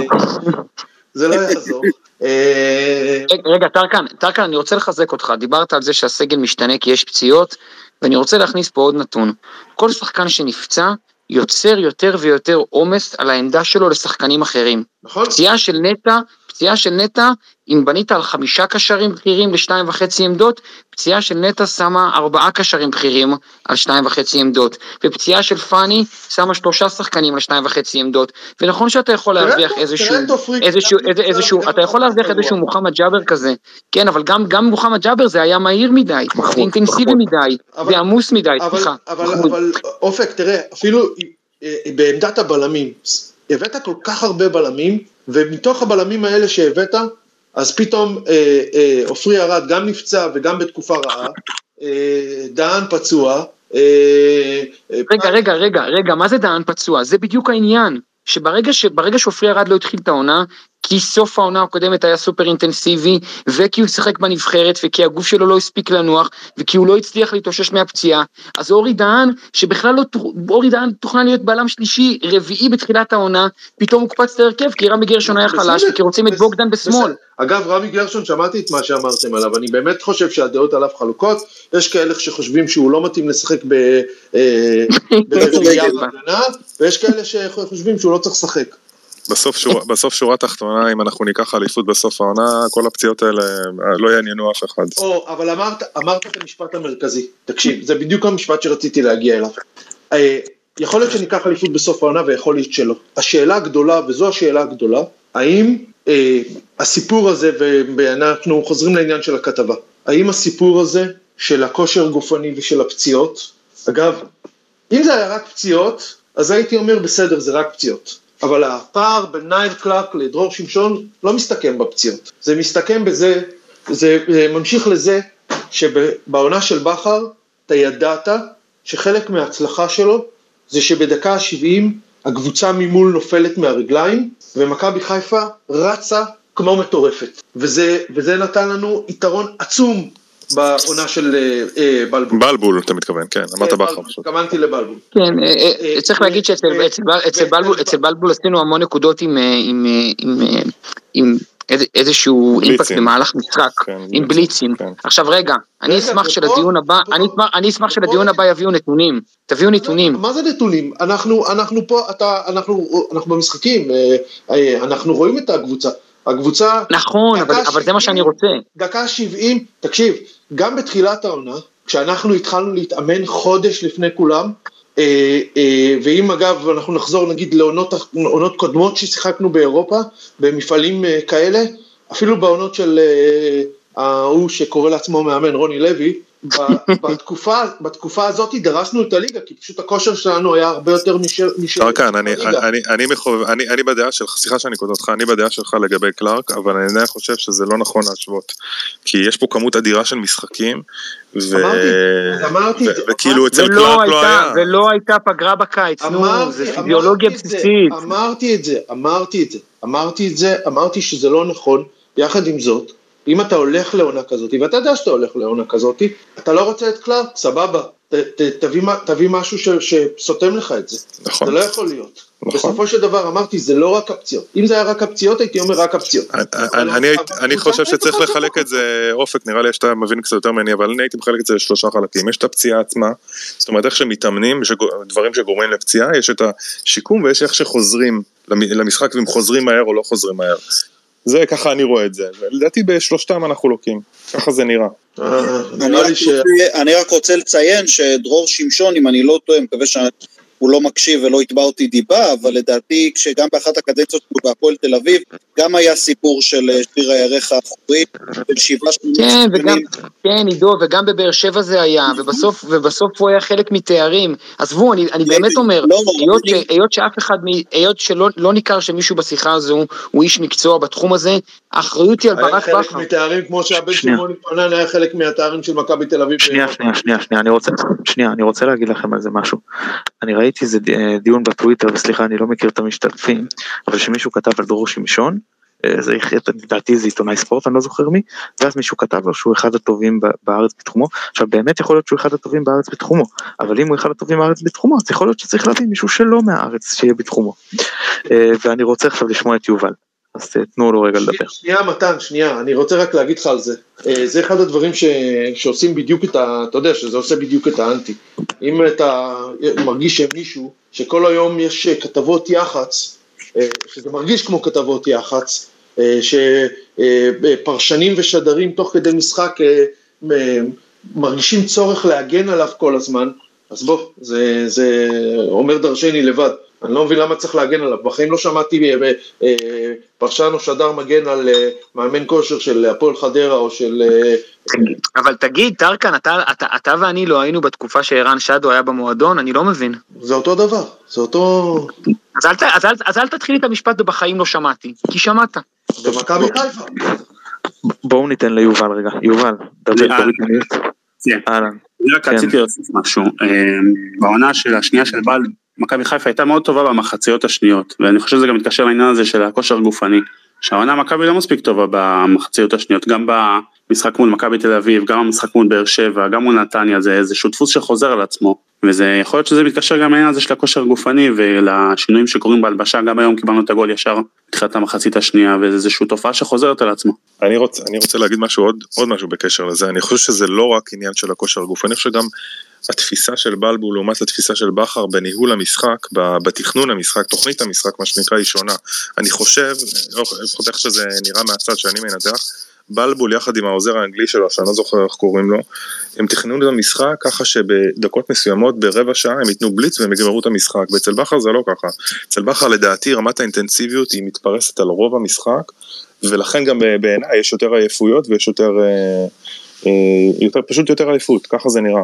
זה לא יעזור. אה, רגע, טרקן, טרקן, אני רוצה לחזק אותך, דיברת על זה שהסגל משתנה כי יש פציעות, ואני רוצה להכניס פה עוד נתון. כל שחקן שנפצע, יוצר יותר ויותר עומס על העמדה שלו לשחקנים אחרים. נכון? פציעה של נטע, פציעה של נטע, אם בנית על חמישה קשרים בכירים לשתיים וחצי עמדות, פציעה של נטע שמה ארבעה קשרים בכירים על שתיים וחצי עמדות, ופציעה של פאני שמה שלושה שחקנים על שתיים וחצי עמדות, ונכון שאתה יכול להרוויח איזשהו, איזשהו, איזשהו, גם אתה יכול במשחק להרוויח. איזשהו מוחמד ג'אבר כזה, כן, אבל גם, גם מוחמד ג'אבר זה היה מהיר מדי, מחמוד, ואינטנסיבי מחמוד. מדי, אבל- ועמוס מדי, אבל, סליחה. אבל אופק, תראה, אפילו אה, בעמדת הבלמים, הבאת כל כך הרבה בלמים, ומתוך הבלמים האלה שהבאת, אז פתאום אה, אה, עופרי ארד גם נפצע וגם בתקופה רעה, אה, דהן פצוע, אה, אה, רגע, רגע, רגע, רגע, מה זה דהן פצוע? זה בדיוק העניין. שברגע שעופרי ארד לא התחיל את העונה, כי סוף העונה הקודמת היה סופר אינטנסיבי, וכי הוא שיחק בנבחרת, וכי הגוף שלו לא הספיק לנוח, וכי הוא לא הצליח להתאושש מהפציעה, אז אורי דהן, שבכלל לא, אורי דהן תוכנן להיות בלם שלישי, רביעי בתחילת העונה, פתאום הוקפץ להרכב, כי רמי גרשון היה חלש, וכי רוצים את בוגדן בשמאל. אגב, רמי גרשון, שמעתי את מה שאמרתם עליו, אני באמת חושב שהדעות עליו חלוקות, יש כאלה שחושבים שהוא לא מתאים לשחק ב... אה, ברביעייה בהגנה, ויש כאלה שחושבים שהוא לא צריך לשחק. בסוף, שור, בסוף שורה תחתונה, אם אנחנו ניקח אליפות בסוף העונה, כל הפציעות האלה אה, לא יעניינו אף אחד. או, אבל אמרת, אמרת את המשפט המרכזי, תקשיב, זה בדיוק המשפט שרציתי להגיע אליו. אה, יכול להיות שניקח אליפות בסוף העונה ויכול להיות שלא. השאלה הגדולה, וזו השאלה הגדולה, האם אה, הסיפור הזה, ואנחנו חוזרים לעניין של הכתבה, האם הסיפור הזה של הכושר גופני ושל הפציעות, אגב, אם זה היה רק פציעות, אז הייתי אומר בסדר, זה רק פציעות. אבל הפער בין נייל קלארק לדרור שמשון לא מסתכם בפציעות. זה מסתכם בזה, זה זה ממשיך לזה שבעונה של בכר אתה ידעת שחלק מההצלחה שלו זה שבדקה ה-70 הקבוצה ממול נופלת מהרגליים ומכבי חיפה רצה כמו מטורפת. וזה, וזה נתן לנו יתרון עצום בעונה של אה, אה, בלבול. בלבול, אתה מתכוון, כן, אמרת אה, בכר. התכוונתי לבלבול. כן, צריך להגיד שאצל אצל בל- אצל בלבול- עשינו המון נקודות עם, איזשהו. אימפקט במהלך משחק, כן, עם בליצים. כן. עכשיו רגע, אני אשמח שלדיון הבא, ופה- אני אשמח- ופה- שלדיון הבא יביאו נתונים, תביאו נתונים. מה זה נתונים? אנחנו, אנחנו פה, אתה, אנחנו, אנחנו במשחקים, אנחנו רואים את הקבוצה. הקבוצה... נכון, אבל אבל זה מה 70, שאני רוצה. דקה 70, תקשיב, גם בתחילת העונה, כשאנחנו התחלנו להתאמן חודש לפני כולם, אה, אה, ואם אגב אנחנו נחזור נגיד לעונות עונות קודמות ששיחקנו באירופה, במפעלים אה, כאלה, אפילו בעונות של ההוא שקורא לעצמו מאמן, רוני לוי, בתקופה, בתקופה הזאת דרסנו את הליגה, כי פשוט הכושר שלנו היה הרבה יותר משל... משל קרקן, אני, הליגה. אני, אני, מחוב, אני, אני בדעה שלך, סליחה שאני קוטע אותך, אני בדעה שלך לגבי קלארק, אבל אני עדיין חושב שזה לא נכון להשוות. כי יש פה כמות אדירה של משחקים, ו... אמרתי, אז אמרתי את זה, וכאילו אצל קלארק לא היה. ולא הייתה פגרה בקיץ, נו, אמרתי, זה אמרתי פיזיולוגיה את זה, בסיסית. אמרתי את זה, אמרתי את זה, אמרתי את זה, אמרתי שזה לא נכון, יחד עם זאת, אם אתה הולך לעונה כזאת, ואתה יודע שאתה הולך לעונה כזאת, אתה לא רוצה את קלארק, סבבה, ת, ת, תביא, תביא משהו ש, שסותם לך את זה, נכון. זה לא יכול להיות. נכון. בסופו של דבר אמרתי, זה לא רק הפציעות, אם זה היה רק הפציעות הייתי אומר רק הפציעות. אני- אני, אני, אבל אני קבוצה חושב שצריך לחלק את זה, אופק נראה לי שאתה מבין קצת יותר ממני, אבל אני הייתי מחלק את זה לשלושה חלקים, יש את הפציעה עצמה, זאת אומרת איך שמתאמנים, דברים שגורמים לפציעה, יש את השיקום ויש איך שחוזרים למ- למשחק ואם חוזרים מהר או לא חוזרים מהר. זה ככה אני רואה את זה, ולדעתי בשלושתם אנחנו לוקים, ככה זה נראה. אה, אני רק רוצה לציין שדרור שמשון, אם אני לא טועה, מקווה שהוא לא מקשיב ולא יתבע אותי דיבה, אבל לדעתי כשגם באחת הקדנציות שלו בהפועל תל אביב, גם היה סיפור של אה, שיר הירך האחורי, של שבעה שמונה כן, וגם. כן, עידו, וגם בבאר שבע זה היה, ובסוף, ובסוף הוא היה חלק מתארים. עזבו, אני, אני באמת אומר, לא, היות, אני- ש, היות שאף אחד, היות שלא לא ניכר שמישהו בשיחה הזו הוא איש מקצוע בתחום הזה, האחריות היא על היה ברק חלק בכר. מתארים כמו שהבן. שמעון פנן היה חלק מהתארים של מכבי תל אביב. שנייה, שנייה, שנייה, שנייה, אני רוצה, שנייה, אני רוצה להגיד לכם על זה משהו. אני ראיתי איזה ד- דיון בטוויטר, וסליחה, אני לא מכיר את המשתתפים, אבל שמישהו כתב על דרור שמשון, אה, זה לדעתי זה עיתונאי ספורט, אני לא זוכר מי, ואז מישהו כתב לו שהוא אחד הטובים בארץ בתחומו. עכשיו באמת יכול להיות שהוא אחד הטובים בארץ בתחומו, אבל אם הוא אחד הטובים בארץ בתחומו, אז יכול להיות שצריך להביא מישהו שלא מהארץ שיהיה בתחומו. אה, ואני רוצה עכשיו לשמוע את יובל, אז אה, תנו לו רגע לדבר. שנייה מתן, שנייה, אני רוצה רק להגיד לך על זה. אה, זה אחד הדברים ש... שעושים בדיוק את ה... אתה יודע שזה עושה בדיוק את האנטי. אם אתה מרגיש שמישהו, שכל היום יש כתבות יח"צ, אה, שזה מרגיש כמו כתבות יח"צ, אה, שפרשנים ושדרים תוך כדי משחק אה, מרגישים צורך להגן עליו כל הזמן, אז בוא, זה, זה אומר דרשני לבד. אני לא מבין למה צריך להגן עליו. בחיים לא שמעתי אה, אה, פרשן או שדר מגן על אה, מאמן כושר של הפועל חדרה או של... אבל תגיד, טרקן, אתה, אתה, אתה ואני לא היינו בתקופה שערן שדו היה במועדון, אני לא מבין. זה אותו דבר, זה אותו... אז אל, ת- אז, אל, אז אל תתחיל את המשפט בבחיים לא שמעתי, כי שמעת. במכבי חיפה. בואו ניתן ליובל רגע, יובל, דבר. תוריד מיוט. כן. אהלן. אני רק כן. רציתי להוסיף משהו. בעונה של השנייה של בעל, מכבי חיפה הייתה מאוד טובה במחציות השניות, ואני חושב שזה גם מתקשר לעניין הזה של הכושר הגופני. שהעונה מכבי לא מספיק טובה במחציות השניות, גם במשחק מול מכבי תל אביב, גם במשחק מול באר שבע, גם מול נתניה, זה איזשהו דפוס שחוזר על עצמו. וזה יכול להיות שזה מתקשר גם לעניין הזה של הכושר הגופני ולשינויים שקורים בהלבשה, גם היום קיבלנו את הגול ישר בתחילת המחצית השנייה, וזה איזושהי תופעה שחוזרת על עצמו. אני רוצה, אני רוצה להגיד משהו עוד, עוד משהו בקשר לזה, אני חושב שזה לא רק עניין של הכושר הגוף, אני חושב שגם התפיסה של בלבול לעומת התפיסה של בכר בניהול המשחק, בתכנון המשחק, תוכנית המשחק, מה שנקרא, היא שונה. אני חושב, לא- לפחות איך שזה נראה מהצד שאני מנתח, בלבול יחד עם העוזר האנגלי שלו, שאני לא זוכר איך קוראים לו, הם תכננו את המשחק ככה שבדקות מסוימות, ברבע שעה, הם ייתנו בליץ והם יגמרו את המשחק. ואצל בכר זה לא ככה. אצל בכר לדעתי רמת האינטנסיביות היא מתפרסת על רוב המשחק, ולכן גם אה, בעיניי יש יותר עייפויות ויש יותר, אה, אה, יותר, פשוט יותר עייפות, ככה זה נראה.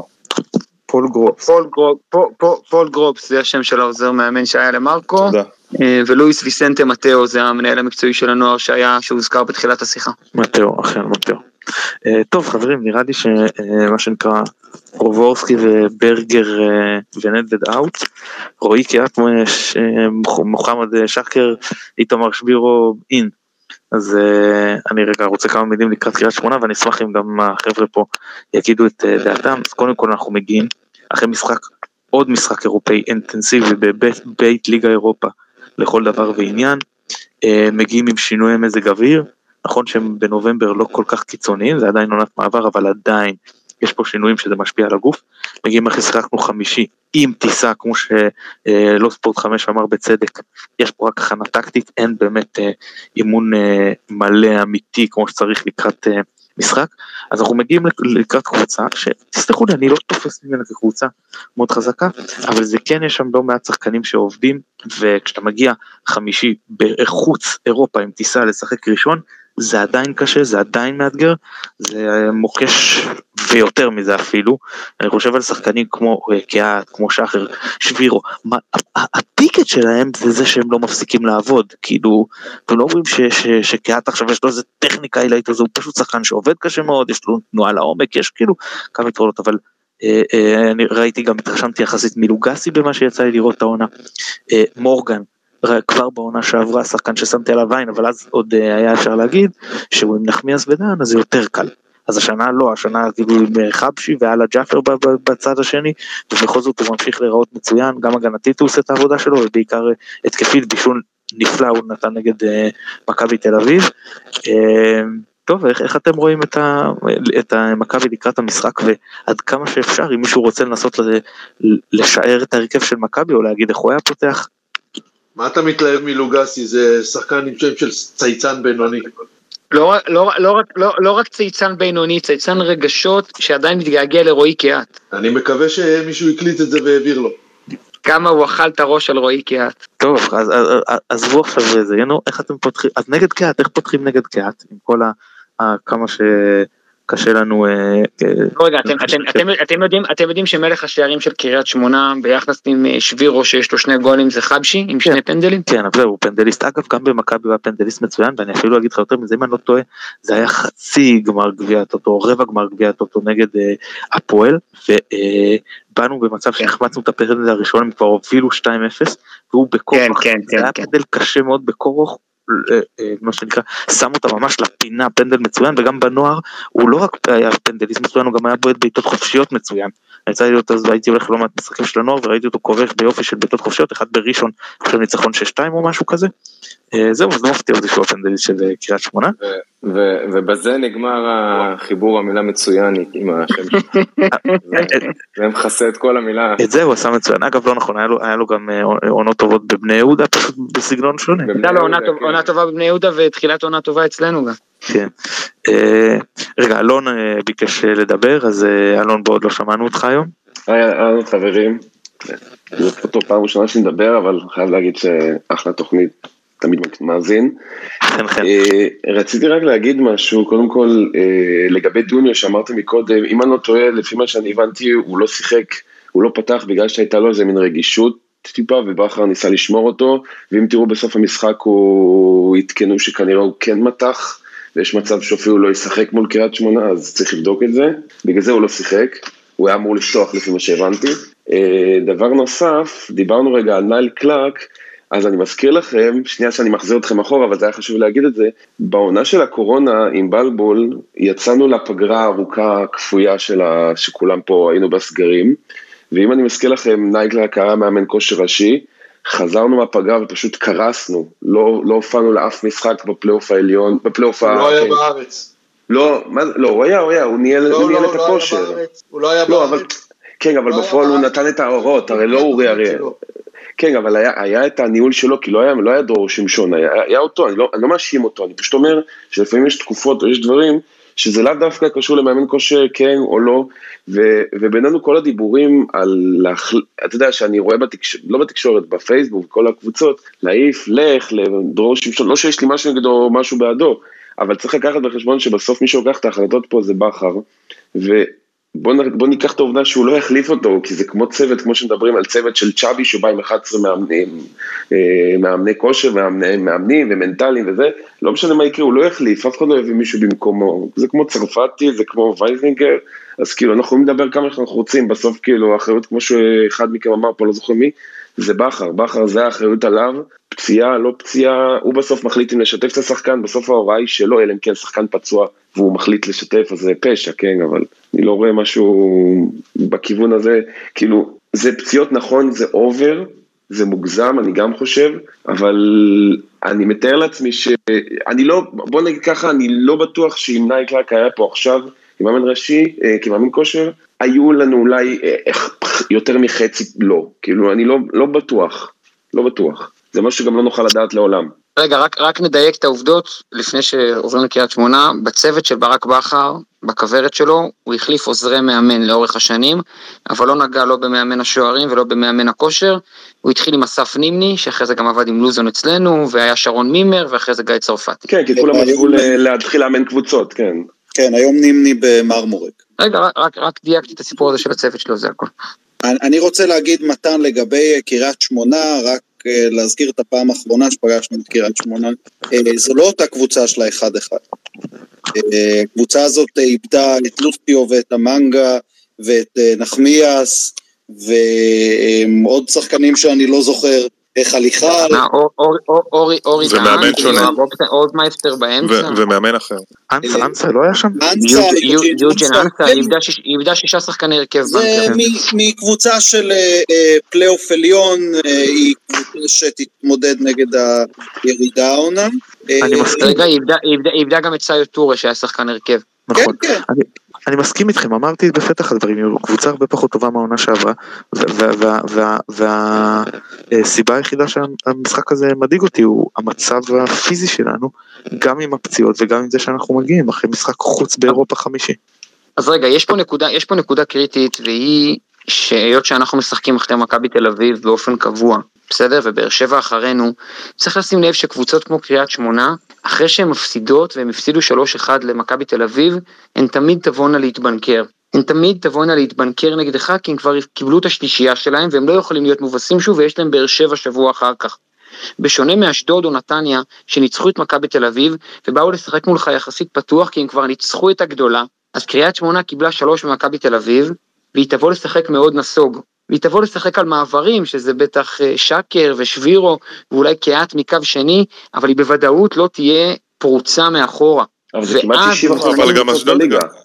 פול גרופס. פול, גרופ, פול, פול, פול גרופס זה השם של העוזר מאמן שהיה למרקו, תודה. אה, ולואיס ויסנטה מטאו זה המנהל המקצועי של הנוער שהיה, שהוזכר בתחילת השיחה. מטאו, אכן מטאו. אה, טוב חברים, נראה לי שמה שנקרא רובורסקי וברגר אה, ונדבד out, רועי קיאט, מוחמד שקר, איתמר שבירו in. אז אה, אני רגע רוצה כמה מילים לקראת קריית שמונה ואני אשמח אם גם החבר'ה פה יגידו את אה, דעתם. אז קודם כל אנחנו מגיעים אחרי משחק, עוד משחק אירופאי אינטנסיבי בבית בית ליגה אירופה לכל דבר ועניין. אה, מגיעים עם שינויי מזג אוויר, נכון שהם בנובמבר לא כל כך קיצוניים, זה עדיין עונת מעבר, אבל עדיין יש פה שינויים שזה משפיע על הגוף. מגיעים אחרי שיחקנו חמישי עם טיסה, כמו שלא ספורט חמש אמר בצדק, יש פה רק הכנה טקטית, אין באמת אה, אימון אה, מלא אמיתי כמו שצריך לקראת אה, משחק. אז אנחנו מגיעים לק- לקראת קבוצה, שתסלחו לי, אני לא תופס ממנה כקבוצה מאוד חזקה, אבל זה כן יש שם לא מעט שחקנים שעובדים, וכשאתה מגיע חמישי בחוץ אירופה עם טיסה לשחק ראשון, זה עדיין קשה, זה עדיין מאתגר, זה מוקש ויותר מזה אפילו. אני חושב על שחקנים כמו אה, קיאט, כמו שחר, שבירו, הטיקט שלהם זה זה שהם לא מפסיקים לעבוד, כאילו, אתם לא אומרים שקיאט עכשיו יש לו איזה טכניקה עילאית, אז הוא פשוט שחקן שעובד קשה מאוד, יש לו תנועה לעומק, יש כאילו כמה יתרונות, אבל אה, אה, אני ראיתי גם, התרשמתי יחסית מלוגסי במה שיצא לי לראות את העונה. מורגן, כבר בעונה שעברה, שחקן ששמתי עליו עין, אבל אז עוד אה, היה אפשר להגיד שהוא עם נחמיאס ודן, אז זה יותר קל. אז השנה לא, השנה כאילו עם אה, חבשי ואללה ג'אפר בצד השני, ובכל זאת הוא ממשיך להיראות מצוין, גם הגנתית הוא עושה את העבודה שלו, ובעיקר אה, התקפית בישול נפלא הוא נתן נגד אה, מכבי תל אביב. אה, טוב, איך, איך אתם רואים את, את המכבי לקראת המשחק ועד כמה שאפשר, אם מישהו רוצה לנסות לשער את ההרכב של מכבי או להגיד איך הוא היה פותח, מה אתה מתלהב מלוגסי? זה שחקן עם שם של צייצן בינוני. לא, רק- לא, לא, רק- לא, לא רק צייצן בינוני, צייצן רגשות שעדיין מתגעגע לרועי קיאט. אני מקווה שמישהו הקליט את זה והעביר לו. כמה הוא אכל את הראש על רועי קיאט. טוב, אז אז- אז- עזבו עכשיו זה, ינו, איך אתם פותחים, אז נגד קהת, איך פותחים נגד קהת, עם כל ה... כמה שקשה לנו, אה, אה, לא, רגע, אתם, יודעים, אתם יודעים שמלך השערים של קריית שמונה ביחס עם אה, שבירו שיש לו שני גולים זה חבשי עם שני פנדלים? כן, אבל הוא פנדליסט, אגב גם במכבי הוא פנדליסט מצוין, ואני אפילו אגיד לך יותר מזה, אם אני לא טועה, זה היה חצי גמר גביע הטוטו, רבע גמר גביע הטוטו נגד הפועל, ובאנו במצב שהחמצנו את הפנדל הראשון, הם כבר הובילו 2-0, והוא בכורח, כן, כן, זה היה כן, פנדל קשה מאוד בכורח. אה, אה, מה שנקרא, שם אותה ממש לפינה, פנדל מצוין, וגם בנוער הוא לא רק היה פנדליסט מצוין, הוא גם היה בועט בעיטות חופשיות מצוין. יצא לי להיות אז הייתי הולך לא מעט משחקים של הנוער וראיתי אותו כובש ביופי של בעיטות חופשיות, אחד בראשון, עכשיו ניצחון 6-2 או משהו כזה. אה, זהו, אז לא מפתיע אותי שהוא הפנדליסט של אה, קריית שמונה. ו- ובזה נגמר החיבור המילה מצוין עם השם שלך. זה- מכסה את כל המילה. את זה הוא עשה מצוין. אגב, לא נכון, היה לו- גם אה, עונות טובות בבני יהודה, פשוט בסגנון שונה. הייתה לו עונה כן. עונה טובה בבני יהודה ותחילת עונה טובה אצלנו גם. כן. רגע, אלון ביקש לדבר, אז אלון בוא עוד לא שמענו אותך היום. היי, חברים, זאת אותו פעם ראשונה שאני מדבר, אבל חייב להגיד שאחלה תוכנית, תמיד מאזין. אה, רציתי רק להגיד משהו, קודם כל אה, לגבי דוניו שאמרת מקודם, אם אני לא טועה, לפי מה שאני הבנתי, הוא לא שיחק, הוא לא פתח בגלל שהייתה לו איזה מין רגישות טיפה, ובכר ניסה לשמור אותו, ואם תראו בסוף המשחק הוא עדכנו שכנראה הוא כן מתח. ויש מצב שאפילו לא ישחק מול קריית שמונה, אז צריך לבדוק את זה. בגלל זה הוא לא שיחק, הוא היה אמור לפתוח לפי מה שהבנתי. אה, דבר נוסף, דיברנו רגע על נייל קלאק, אז אני מזכיר לכם, שנייה שאני מחזיר אתכם אחורה, אבל זה היה חשוב להגיד את זה, בעונה של הקורונה עם בלבול, יצאנו לפגרה הארוכה הכפויה של ה... שכולם פה היינו בסגרים, ואם אני מזכיר לכם, קלאק היה מאמן כושר ראשי, חזרנו מהפגרה ופשוט קרסנו, לא, לא הופענו לאף משחק בפלייאוף העליון, בפלייאוף הוא לא היה ה... בארץ. לא, מה, לא, הוא היה, הוא היה, הוא ניהל, לא, הוא לא, ניהל הוא את לא הכושר. בארץ. הוא לא היה לא, אבל, בארץ. כן, אבל לא בפועל הוא בארץ. נתן את ההוראות, הרי לא אורי אריאל. כן, אבל היה, היה את הניהול שלו, כי לא היה, לא היה דרור שמשון, היה, היה אותו, אני לא, אני לא מאשים אותו, אני פשוט אומר שלפעמים יש תקופות יש דברים שזה לאו דווקא קשור למאמן כושר כן או לא, ו, ובינינו כל הדיבורים על. אתה יודע שאני רואה בתקשורת, לא בתקשורת, בפייסבוק, בכל הקבוצות, להעיף, לך, לדרור שמשון, לא שיש לי משהו נגדו או משהו בעדו, אבל צריך לקחת בחשבון שבסוף מי שלוקח את ההחלטות פה זה בכר, ובוא נ- בוא ניקח את העובדה שהוא לא יחליף אותו, כי זה כמו צוות, כמו שמדברים על צוות של צ'אבי שבא עם 11 מאמנים, אה, מאמני כושר, מאמני, מאמנים ומנטליים וזה, לא משנה מה יקרה, הוא לא יחליף, אף אחד לא יביא מישהו במקומו, זה כמו צרפתי, זה כמו וייזינגר, אז כאילו אנחנו יכולים לדבר כמה שאנחנו רוצים, בסוף כאילו האחריות, כמו שאחד מכם אמר פה, לא זוכר מי, זה בכר, בכר זה האחריות עליו, פציעה, לא פציעה, הוא בסוף מחליט אם לשתף את השחקן, בסוף ההוראה היא שלו, אלא אם כן שחקן פצוע והוא מחליט לשתף, אז זה פשע, כן, אבל אני לא רואה משהו בכיוון הזה, כאילו, זה פציעות נכון, זה over, זה מוגזם, אני גם חושב, אבל אני מתאר לעצמי ש... אני לא, בוא נגיד ככה, אני לא בטוח שאם נייל קלאק היה פה עכשיו, כמאמן ראשי, אה, כמאמן כושר, היו לנו אולי אה, איך- יותר מחצי לא, כאילו אני לא, לא בטוח, לא בטוח, זה משהו שגם לא נוכל לדעת לעולם. רגע, רק, רק נדייק את העובדות לפני שעוברים לקריית שמונה. בצוות של ברק בכר, בכוורת שלו, הוא החליף עוזרי מאמן לאורך השנים, אבל לא נגע לא במאמן השוערים ולא במאמן הכושר. הוא התחיל עם אסף נימני, שאחרי זה גם עבד עם לוזון אצלנו, והיה שרון מימר, ואחרי זה גיא צרפתי. כן, כי כולם עזבו ל- להתחיל לאמן קבוצות, כן. כן, היום נימני במרמורק. רגע, רק, רק, דייקתי את הסיפור הזה של הצוות שלו, זה הכל. אני רוצה להגיד מתן לגבי אה, קריית שמונה, רק אה, להזכיר את הפעם האחרונה שפגשנו את קריית שמונה. אה, זו לא אותה קבוצה של האחד אחד. אה, הקבוצה הזאת אה, איבדה את לוסיו ואת המנגה ואת אה, נחמיאס ועוד שחקנים שאני לא זוכר, אה, אור- אורי הרוב- אולדמייסטר באמצע. ומאמן אחר. אנסה, אנסה לא היה שם? אנסה, יוג'ין אנסה, כן. איבדה שיש- איבדה שישה שחקני הרכב זה בנקר. מקבוצה של אה, אה, פלייאוף עליון, אה, היא קבוצה שתתמודד נגד הירידה העונה. אה, אני מסכים. רגע, היא איבדה- גם את סיו טורה שהיה שחקן הרכב. כן, נכון. כן. אני, אני מסכים איתכם, אמרתי בפתח הדברים, היא קבוצה הרבה פחות טובה מהעונה שעברה, והסיבה היחידה שהמשחק הזה מדאיג אותי הוא המצב הפיזי שלנו, גם עם הפציעות וגם עם זה שאנחנו מגיעים אחרי משחק חוץ באירופה חמישי. אז רגע, יש פה נקודה, יש פה נקודה קריטית, והיא שהיות שאנחנו משחקים אחרי מכבי תל אביב באופן קבוע, בסדר? ובאר שבע אחרינו, צריך לשים לב שקבוצות כמו קריית שמונה, אחרי שהן מפסידות, והן הפסידו 3-1 למכבי תל אביב, הן תמיד תבואנה להתבנקר. הן תמיד תבואנה להתבנקר נגדך, כי הם כבר קיבלו את השלישייה שלהם, והם לא יכולים להיות מובסים שוב, ויש להם באר שבע שבוע אחר כך. בשונה מאשדוד או נתניה, שניצחו את מכבי תל אביב, ובאו לשחק מולך יחסית פתוח, כי הם כבר ניצחו את הגדולה, אז קריית שמונה קיבלה שלוש ממכבי תל אביב, והיא תבוא לשחק מאוד נסוג. והיא תבוא לשחק על מעברים, שזה בטח אה, שקר ושבירו, ואולי קהת מקו שני, אבל היא בוודאות לא תהיה פרוצה מאחורה. אבל זה כמעט ואז 60 אחוז אבל גם אשדוד.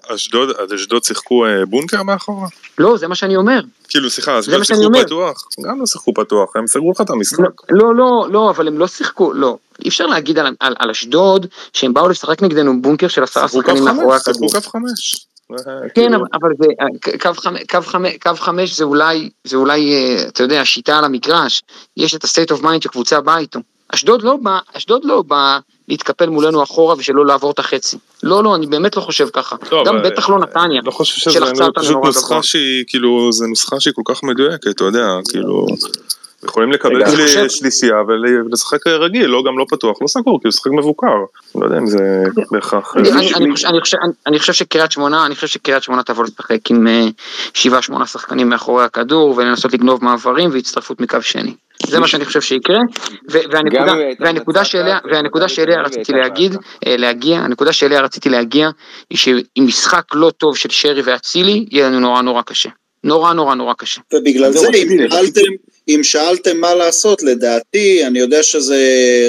אשדוד, אז אשדוד שיחקו אה, בונקר מאחורה? לא, זה מה שאני אומר. כאילו, סליחה, מה אשדוד שאני שיחקו אומר. פתוח? גם לא שיחקו פתוח, הם סגרו לך את המשחק. לא, לא, לא, אבל הם לא שיחקו, לא. אי אפשר להגיד על, על, על אשדוד שהם באו לשחק נגדנו בונקר של עשרה שיחקו קו שחקנים מאחורי חמש, שיחקו הכדור. קו חמש. אה, כן, כאילו, אבל- זה, אה, קו חמש, קו חמש, קו חמש זה אולי, זה אולי, אה, אתה יודע, שיטה על המגרש. יש את ה-state of mind שקבוצה באה איתו. אשדוד לא בא, אשדוד לא בא להתקפל מולנו אחורה ושלא לעבור את החצי. לא, לא, אני באמת לא חושב ככה. לא, גם בטח לא נתניה. לא חושב שזה אני אותנו פשוט נוסחה. שהיא, כאילו, זו נוסחה שהיא כל כך מדויקת, אתה יודע, כאילו... יכולים לקבל שלי- חושב- שלישייה ולשחק רגיל, לא גם לא פתוח, לא סגור, כאילו לשחק מבוקר. לא יודע אם זה בהכרח... אני- אני- אני חושב- אני חושב- אני- אני חושב שקריית שמונה, אני חושב שקריית שמונה תבוא לשחק עם אה, שבעה שמונה שחקנים מאחורי הכדור ולנסות לגנוב מעברים והצטרפות מקו שני. זה מה שאני חושב שיקרה, והנקודה- שאליה, רציתי להגיד. אה, להגיע, הנקודה שאליה רציתי להגיע, היא שעם משחק לא טוב של שרי ואצילי, יהיה לנו נורא נורא קשה. נורא נורא נורא קשה. ובגלל זה, שאלתם, אם שאלתם מה לעשות, לדעתי, אני יודע שזה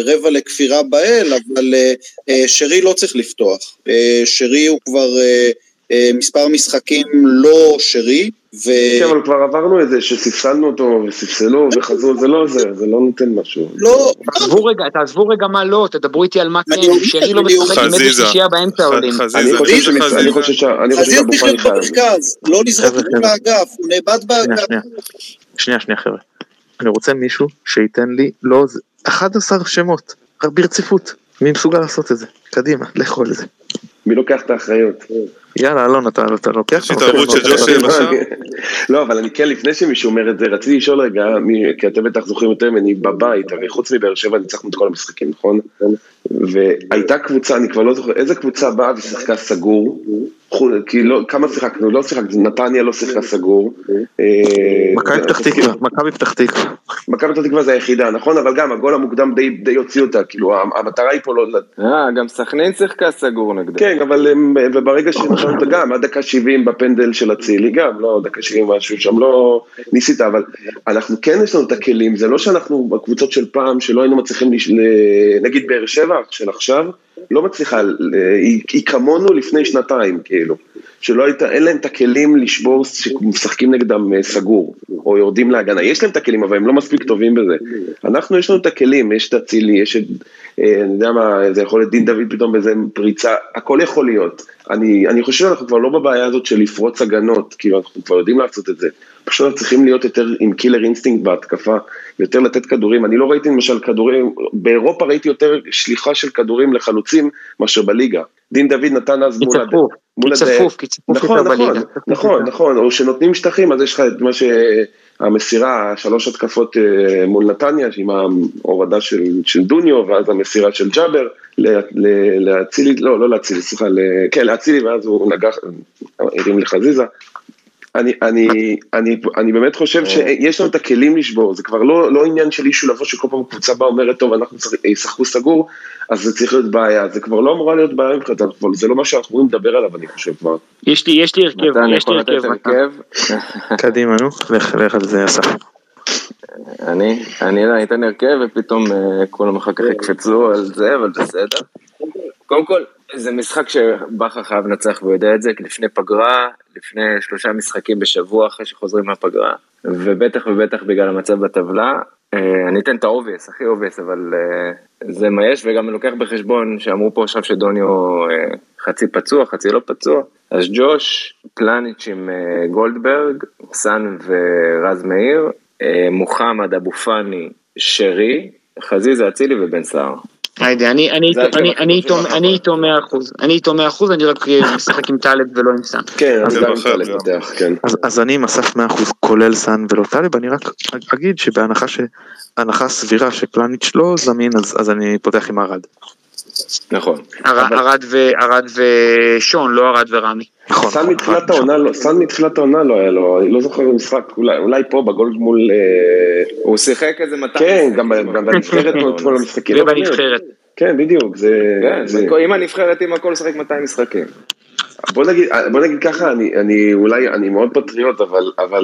רבע לכפירה באל, אבל אה, אה, שרי לא צריך לפתוח. אה, שרי הוא כבר מספר משחקים לא שרי, ו... כן, אבל כבר עברנו את זה שספסלנו אותו וספסלו וחזרו, זה לא עוזר, זה לא נותן משהו. לא, תעזבו רגע, תעזבו רגע מה לא, תדברו איתי על מה אני כן, שרי לא אני משחק עם איזה. שישייה באמצע עולים. חזיזה, אני חושב חושב שאני- שחזיזה- אני חושב ש- אני חושב אז שאבו צריך פאני להיות חייב. במרכז, לא לזרוק אותו. לאגף, הוא נאבד באגף. שנייה. שנייה, חבר'ה. אני רוצה מישהו שייתן לי, לא, זה- 11 שמות, ברציפות. מי מסוגל לעשות את זה? קדימה, לכו על זה. מי לוקח את האחריות? יאללה, אלון, אתה לוקח? לוקח, התערבות של. ג'ושי למשל? לא, אבל אני כן, לפני שמישהו אומר את זה, רציתי לשאול רגע, כי אתם בטח זוכרים יותר ממני בבית, הרי חוץ מבאר שבע ניצחנו את כל המשחקים, נכון? והייתה קבוצה, אני כבר לא זוכר, איזה קבוצה באה ושיחקה סגור? כי לא, כמה שיחקנו? לא שיחקנו, נתניה לא שיחקה סגור. אה, מכבי פתח תקווה, מכבי פתח תקווה. מכבי פתח תקווה זה היחידה, נכון? אבל גם הגול המוקדם די, הוציא אותה, כאילו המטרה היא פה לא... אה, גם סכנין שיחקה סגור נגדו. כן, אבל הם, וברגע אותה גם, עד דקה 70 בפנדל של אצילי, גם, לא דקה 70 משהו שם, לא ניסית, אבל אנחנו כן יש לנו את הכלים, זה לא שאנחנו בקבוצות של פעם, שלא היינו מצליחים, נגיד באר שבע של עכשיו, לא מצליחה, ל- היא, היא כמונו לפני שנתיים, כאילו. שלא הייתה, אין להם את הכלים לשבור שמשחקים נגדם אה, סגור, או יורדים להגנה, יש להם את הכלים אבל הם לא מספיק טובים בזה. אנחנו יש לנו את הכלים, יש את אצילי, יש את, אה, אני יודע מה, זה יכול להיות דין דוד פתאום באיזה פריצה, הכל יכול להיות. אני, אני חושב שאנחנו כבר לא בבעיה הזאת של לפרוץ הגנות, כאילו אנחנו כבר יודעים לעשות את זה. פשוט אנחנו צריכים להיות יותר עם killer instinct בהתקפה, יותר לתת כדורים. אני לא ראיתי למשל כדורים, באירופה ראיתי יותר שליחה של כדורים לחלוצים מאשר בליגה. דין דוד נתן אז מול... הד- צפוף, מול כי הד- צפוף, כי צפוף נכון, יותר נכון, בליגה. נכון, נכון, או שנותנים שטחים, אז יש לך את מה שהמסירה, שלוש התקפות אה, מול נתניה, עם ההורדה של, של דוניו, ואז המסירה של ג'אבר, ל- ל- לאצילי, לא, לא לאצילי, סליחה, כן, לאצילי, ואז הוא נגח, הרים לחזיזה. אני, אני, אני, אני באמת חושב שיש לנו את הכלים לשבור, זה כבר לא, לא עניין של אישו לבוא שכל פעם קבוצה באה אומרת, טוב, אנחנו נשחק- ישחקו סגור, אז זה צריך להיות בעיה, זה כבר לא אמורה להיות בעיה מבחינתנו, כבר- זה לא מה שאנחנו אמורים לדבר עליו, אני חושב כבר. יש לי, יש לי הרכב, יש לי הרכב. קדימה, נו, לך, לך על זה, אסף. אני, אני לא, אתן הרכב ופתאום אה, כולם אחר כך יקפצו על זה, אבל בסדר. קודם כל, זה משחק שבכר חייב לנצח והוא יודע את זה, כי לפני פגרה, לפני שלושה משחקים בשבוע אחרי שחוזרים מהפגרה, ובטח ובטח בגלל המצב בטבלה. אה, אני אתן את ה obvious, הכי obvious, אבל אה, זה מה יש, וגם אני לוקח בחשבון שאמרו פה עכשיו שדוניו אה, חצי פצוע, חצי לא פצוע, אז ג'וש, פלניץ' עם גולדברג, סאן ורז מאיר, מוחמד, אבו פאני, שרי, חזיזה, אצילי ובן סער. היידה, אני אני איתו- 100 אחוז, אני איתו 100 אחוז, אני רק משחק עם טלב ולא עם סאן. כן, זה אז גם טלב. פותח, כן. אז, אני עם אסף 100% כולל סאן ולא טלב, אני רק אגיד שבהנחה סבירה שפלניץ' לא זמין, אז, אז אני פותח עם ארד. נכון. ארד- ארד ו- ארד ושון, לא ארד ורמי. נכון. נכון, מתחילת נכון. העונה, לא- סאן מתחילת העונה לא היה לו, אני לא זוכר במשחק, אולי אולי פה בגול מול... אה, הוא שיחק איזה 200 כן. גם בנבחרת כל המשחקים. לא, באמת. ובנבחרת. כן, בדיוק, זה... כן, זה- זה- אם הנבחרת עם הכל לשחק 200 משחקים. בוא נגיד, בוא נגיד ככה, אני, אני אולי, אני מאוד פטריוט, אבל, אבל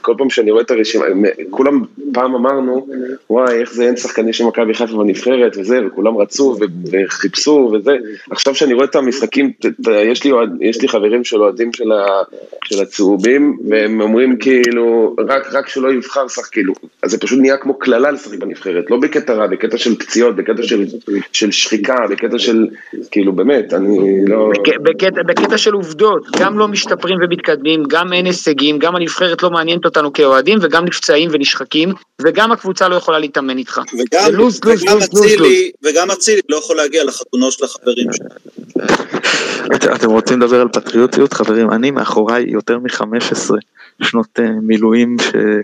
כל פעם שאני רואה את הרשימה, כולם פעם אמרנו, וואי, איך זה אין שחקנים של מכבי חיפה בנבחרת וזה, וכולם רצו ו- וחיפשו וזה. עכשיו שאני רואה את המשחקים, ת- ת- יש לי, יש לי חברים של אוהדים של, של הצהובים, והם אומרים כאילו, רק, רק שלא יבחר שח, כאילו, אז זה פשוט נהיה כמו קללה לשחק בנבחרת, לא בקטע רע, בקטע של פציעות, בקטע של, של שחיקה, בקטע של, כאילו, באמת, אני לא... בק- בקטע, בקטע של עובדות, גם לא משתפרים ומתקדמים, גם אין הישגים, גם הנבחרת לא מעניינת אותנו כאוהדים, וגם נפצעים ונשחקים, וגם הקבוצה לא יכולה להתאמן איתך. וגם, לוז, לוז, אצילי, וגם אצילי לא יכול להגיע לחתונות של החברים שלו. את- אתם רוצים לדבר על פטריוטיות חברים אני מאחוריי יותר מ-15 שנות אה, מילואים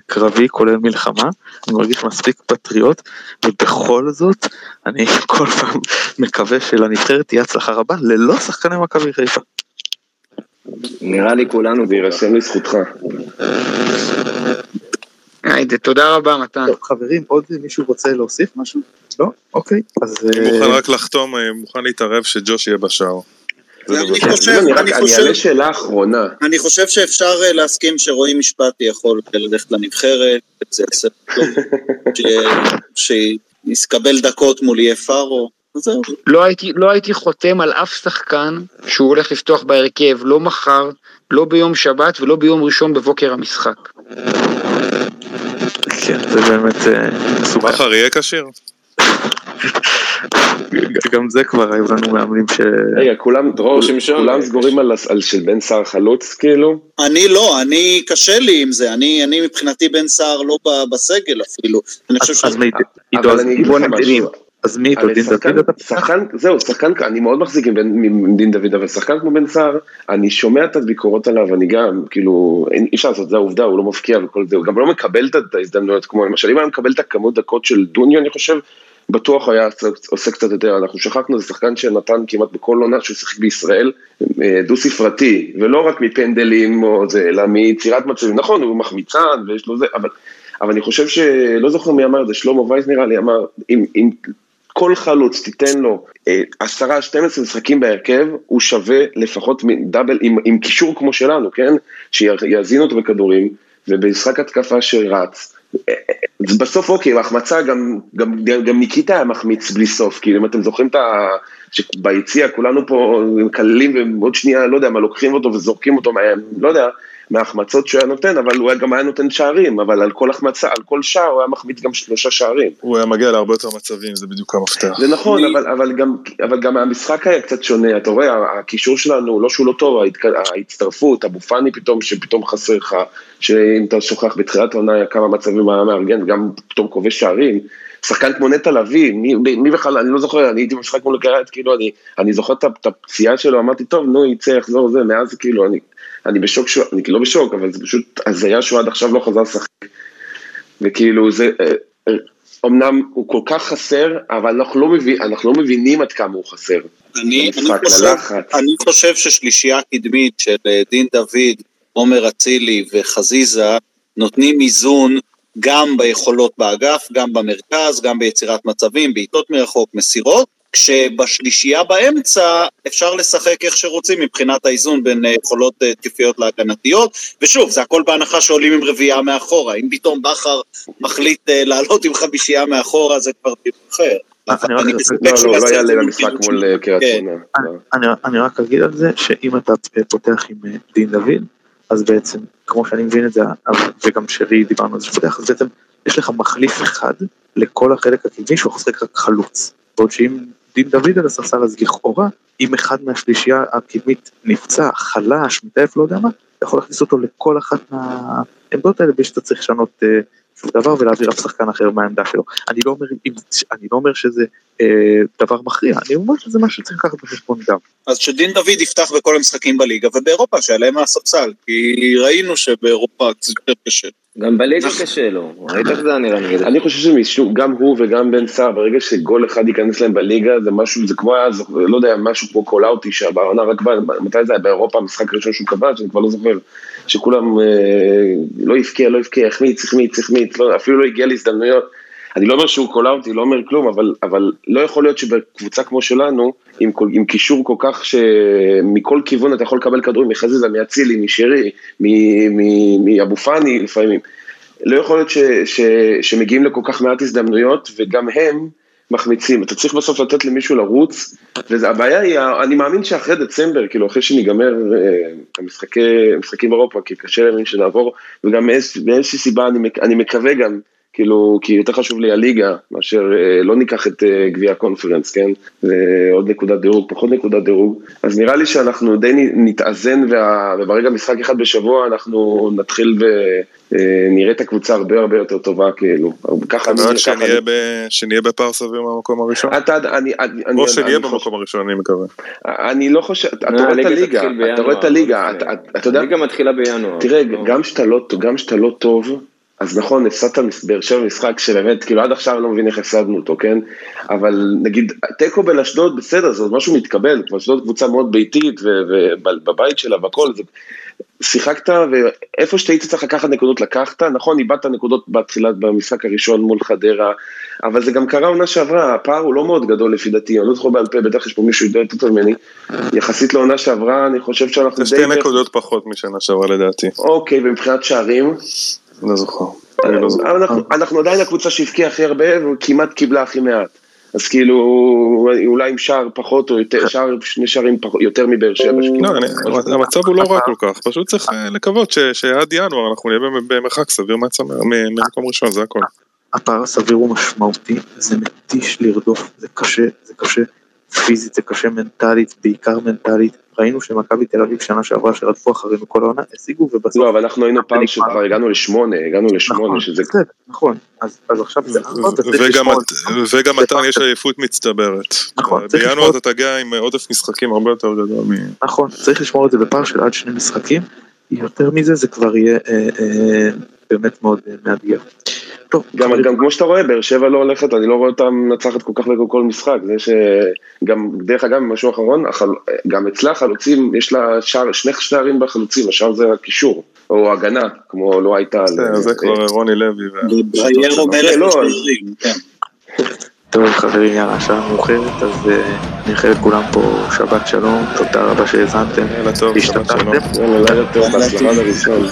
קרבי כולל מלחמה אני מרגיש מספיק פטריוט ובכל זאת אני כל פעם מקווה שלנבחרת תהיה הצלחה רבה ללא שחקני מכבי חיפה. נראה לי כולנו זה יירשם לזכותך. היידה, תודה רבה מתן. טוב, חברים עוד מישהו רוצה להוסיף משהו? לא? אוקיי אז אני אה, מוכן רק לחתום, אה, מוכן להתערב שג'וש יהיה בשער. אני. חושב, אני רק, אני אני חושב, אעלה שאלה אחרונה. אני חושב שאפשר אה, להסכים שרועי משפטי יכול ללכת לנבחרת, זה יעשה טוב, ש- שיסקבל דקות מול יהיה פארו, לא הייתי, לא הייתי חותם על אף שחקן שהוא הולך לפתוח בהרכב, לא מחר, לא ביום שבת ולא ביום ראשון בבוקר המשחק. כן זה באמת אה, מסוכן בכר יהיה כשיר? גם זה כבר היו לנו מאמנים ש... רגע, כולם, דרור שמשון. כולם סגורים על, של בן סער חלוץ, כאילו? אני לא, אני קשה לי עם זה, אני, אני מבחינתי בן סער לא בסגל אפילו, אני חושב אז- ש... אז מי עידו אבל אגיד בוא. משהו. אז מי איתו דין דוד אתה? שחקן, זהו, שחקן, אני מאוד מחזיק עם, דין דוד, אבל שחקן כמו בן סער, אני שומע את הביקורות עליו, אני גם, כאילו, אי אפשר לעשות, זה העובדה, הוא לא מבקיע וכל זה, הוא גם לא מקבל את- ההזדמנויות, כמו למשל, אם היה מקבל את הכמות דקות של דוניו, אני חושב, בטוח היה עושה קצת יותר, אנחנו שכחנו, זה שחקן שנתן כמעט בכל עונה שהוא שיחק בישראל, אה, דו ספרתי, ולא רק מפנדלים או זה, אלא מיצירת מצבים, נכון, הוא מחמיצן ויש לו זה, אבל, אבל אני חושב שלא זוכר מי אמר את זה, שלמה וייס נראה לי אמר, אם, אם כל חלוץ תיתן לו אה, עשרה, 12 משחקים בהרכב, הוא שווה לפחות דאבל, עם, עם קישור כמו שלנו, כן? שיאזין אותו בכדורים, ובמשחק התקפה שרץ. אה, אה, בסוף אוקיי, בהחמצה גם, גם, גם, ניקיטה היה מחמיץ בלי סוף, כאילו אם אתם זוכרים את ה... שביציע כולנו פה מקללים ועוד שנייה, לא יודע מה, לוקחים אותו וזורקים אותו, מה, לא יודע, מההחמצות שהוא היה נותן, אבל הוא היה גם היה נותן שערים, אבל על כל החמצה, על כל שער הוא היה מחמיץ גם שלושה שערים. הוא היה מגיע להרבה יותר מצבים, זה בדיוק המפתח. זה נכון, אני- אבל, אבל, גם, אבל גם המשחק היה קצת שונה, אתה רואה, הקישור שלנו, לא שהוא לא טוב, ההצטרפות, אבו פאני פתאום, שפתאום חסר לך, שאם אתה שוכח בתחילת העונה כמה מצבים היה מארגן, וגם פתאום כובש שערים. שחקן כמו נטע לביא, מי, מי בכלל, אני לא זוכר, אני הייתי במשחק מול קריית, כאילו, אני, אני זוכר את הפציעה שלו, אמרתי, טוב, נו, יצא, יחזור זה, מאז כאילו, אני, אני בשוק, שהוא- אני לא בשוק, אבל זה פשוט הזיה שהוא עד עכשיו לא חזר לשחק. וכאילו, זה, אה, אה, אמנם הוא כל כך חסר, אבל אנחנו לא, מבין, אנחנו לא מבינים עד כמה הוא חסר. אני, אני, חושב. אני חושב ששלישייה קדמית של אה, דין דוד, עומר אצילי וחזיזה נותנים איזון גם ביכולות באגף, גם במרכז, גם ביצירת מצבים, בעיטות מרחוק, מסירות, כשבשלישייה באמצע אפשר לשחק איך שרוצים מבחינת האיזון בין אה, יכולות אה, תקפיות להגנתיות, ושוב, זה הכל בהנחה שעולים עם רביעייה מאחורה, אם פתאום בכר מחליט אה, לעלות עם חמישייה מאחורה זה כבר דיון אחר. אני רק- אגיד על זה שאם אתה פותח עם דין דוד אז בעצם כמו שאני מבין את זה וגם שרי דיברנו על זה שפותח אז בעצם יש לך מחליף אחד לכל החלק הקדמי שהוא משחק רק חלוץ. בעוד שאם דין דוד על הספסל אז לכאורה אם אחד מהשלישייה הקדמית נפצע חלש מתעף לא יודע מה אתה יכול להכניס אותו לכל אחת מהעמדות האלה בלי שאתה צריך לשנות אה, שום דבר ולהעביר אף שחקן אחר מהעמדה שלו. אני לא אומר, אם- אני לא אומר שזה אה, דבר מכריע אני אומר שזה משהו שצריך לקחת בחשבון גם. אז שדין דוד יפתח בכל המשחקים בליגה ובאירופה שיעלה מהספסל, כי ראינו שבאירופה קצת יותר קשה. גם בליגה קשה לו, ראית איך זה נראה? נגד אני חושב שמישהו, גם הוא וגם בן סער, ברגע שגול אחד ייכנס להם בליגה, זה משהו, זה כמו היה, זוכר, לא יודע, משהו כמו קולאוטי, שהעונה רק בא, מתי זה היה? באירופה, המשחק הראשון שהוא כבש, אני כבר לא זוכר, שכולם אה, לא הבקיע, לא הבקיע, החמיץ, החמיץ, החמיץ, לא, אפילו לא הגיע להזדמנויות. אני לא אומר שהוא קול אאוטי, לא אומר כלום, אבל, אבל לא יכול להיות שבקבוצה כמו שלנו, עם, עם קישור כל כך שמכל כיוון אתה יכול לקבל כדורים מחזיזה, מאצילי, משרי, מאבו פאני לפעמים. לא יכול להיות ש, ש, שמגיעים לכל כך מעט הזדמנויות, וגם הם מחמיצים. אתה צריך בסוף לתת למישהו לרוץ, והבעיה היא, אני מאמין שאחרי דצמבר, כאילו אחרי שניגמר אה, המשחקי, המשחקים באירופה, כי קשה להאמין שנעבור, וגם מאיז- מאיזושהי סיבה אני מקווה גם, כאילו, כי יותר חשוב לי הליגה, מאשר אה, לא ניקח את אה, גביע הקונפרנס, כן? ועוד נקודת דירוג, פחות נקודת דירוג. אז נראה לי שאנחנו די נתאזן, וה, וברגע משחק אחד בשבוע אנחנו נתחיל ונראה את הקבוצה הרבה הרבה יותר טובה, כאילו. ככה אתה בעד ככה שנהיה ב- שנהיה בפער סביר מהמקום הראשון? אתה, אני, אני, אני, או שנהיה אני חושב- במקום הראשון, אני מקווה. אני לא חושב, אתה רואה את הליגה אתה רואה את הליגה, אתה-. אתה הליגה מתחילה בינואר. תראה, לא. גם שאתה לא, גם שאתה לא טוב, אז נכון, הפסדת באר שבע משחק שבאמת, כאילו עד עכשיו אני לא מבין איך הפסדנו אותו, כן? אבל נגיד, תיקו בין אשדוד, בסדר, זה עוד משהו מתקבל, כבר אשדוד קבוצה מאוד ביתית, ובבית שלה והכל, זה... שיחקת, ואיפה שהיית צריך לקחת נקודות לקחת, נכון, איבדת נקודות בתחילת, במשחק הראשון מול חדרה, אבל זה גם קרה עונה שעברה, הפער הוא לא מאוד גדול לפי דעתי, אני לא זוכר בעל פה, בטח יש פה מישהו יודע יותר טוב ממני, יחסית לעונה שעברה, אני חושב שאנחנו זה שתי נקודות פחות משנה שעברה לדעתי, אוקיי, ומבחינת שערים, לא זוכר. אני לא זוכר. אנחנו, אנחנו עדיין הקבוצה שהבקיעה הכי הרבה וכמעט קיבלה הכי מעט. אז כאילו, אולי עם שער פחות או יותר, שער, שני שערים יותר מבאר שבע. לא, אני- המצב הוא לא רע כל כך, פשוט צריך אה, לקוות שעד ינואר אנחנו נהיה במ- במרחק סביר מהצמר- ממקום ראשון, זה הכל. הפער הסביר הוא משמעותי, זה מתיש לרדוף, זה קשה, זה קשה פיזית, זה קשה מנטלית, בעיקר מנטלית. ראינו שמכבי תל אביב שנה שעברה שרדפו אחרינו כל העונה, השיגו ובסוף... לא, אבל אנחנו היינו פעם. שכבר הגענו לשמונה, הגענו לשמונה, נכון, שזה... נכון, אז אז עכשיו זה וגם פער יש עייפות מצטברת. נכון, בינואר אתה תגיע עם עודף משחקים הרבה יותר גדול מ... נכון, צריך לשמור את זה בפער של עד שני משחקים, יותר מזה זה כבר יהיה אה, אה, באמת מאוד אה, מאתגר. טוב, גם, גם כמו שאתה רואה, באר שבע לא הולכת, אני לא רואה אותה מנצחת כל כך בכל כל משחק, זה שגם, דרך אגב, משהו אחרון, החל... גם אצלה חלוצים, יש לה שער, שני שערים בחלוצים, השאר זה הקישור, או הגנה, כמו לא הייתה. זה- זה כבר רוני לוי. מלך לא. טוב חברים, יאללה, השעה מאוחרת, אז אה, נאחל לכולם פה שבת שלום, תודה רבה שהאזנתם, לילה טוב, שבת שלום. שהשתתפתם. יאללה, לילה טוב, בהצלחה לראשון.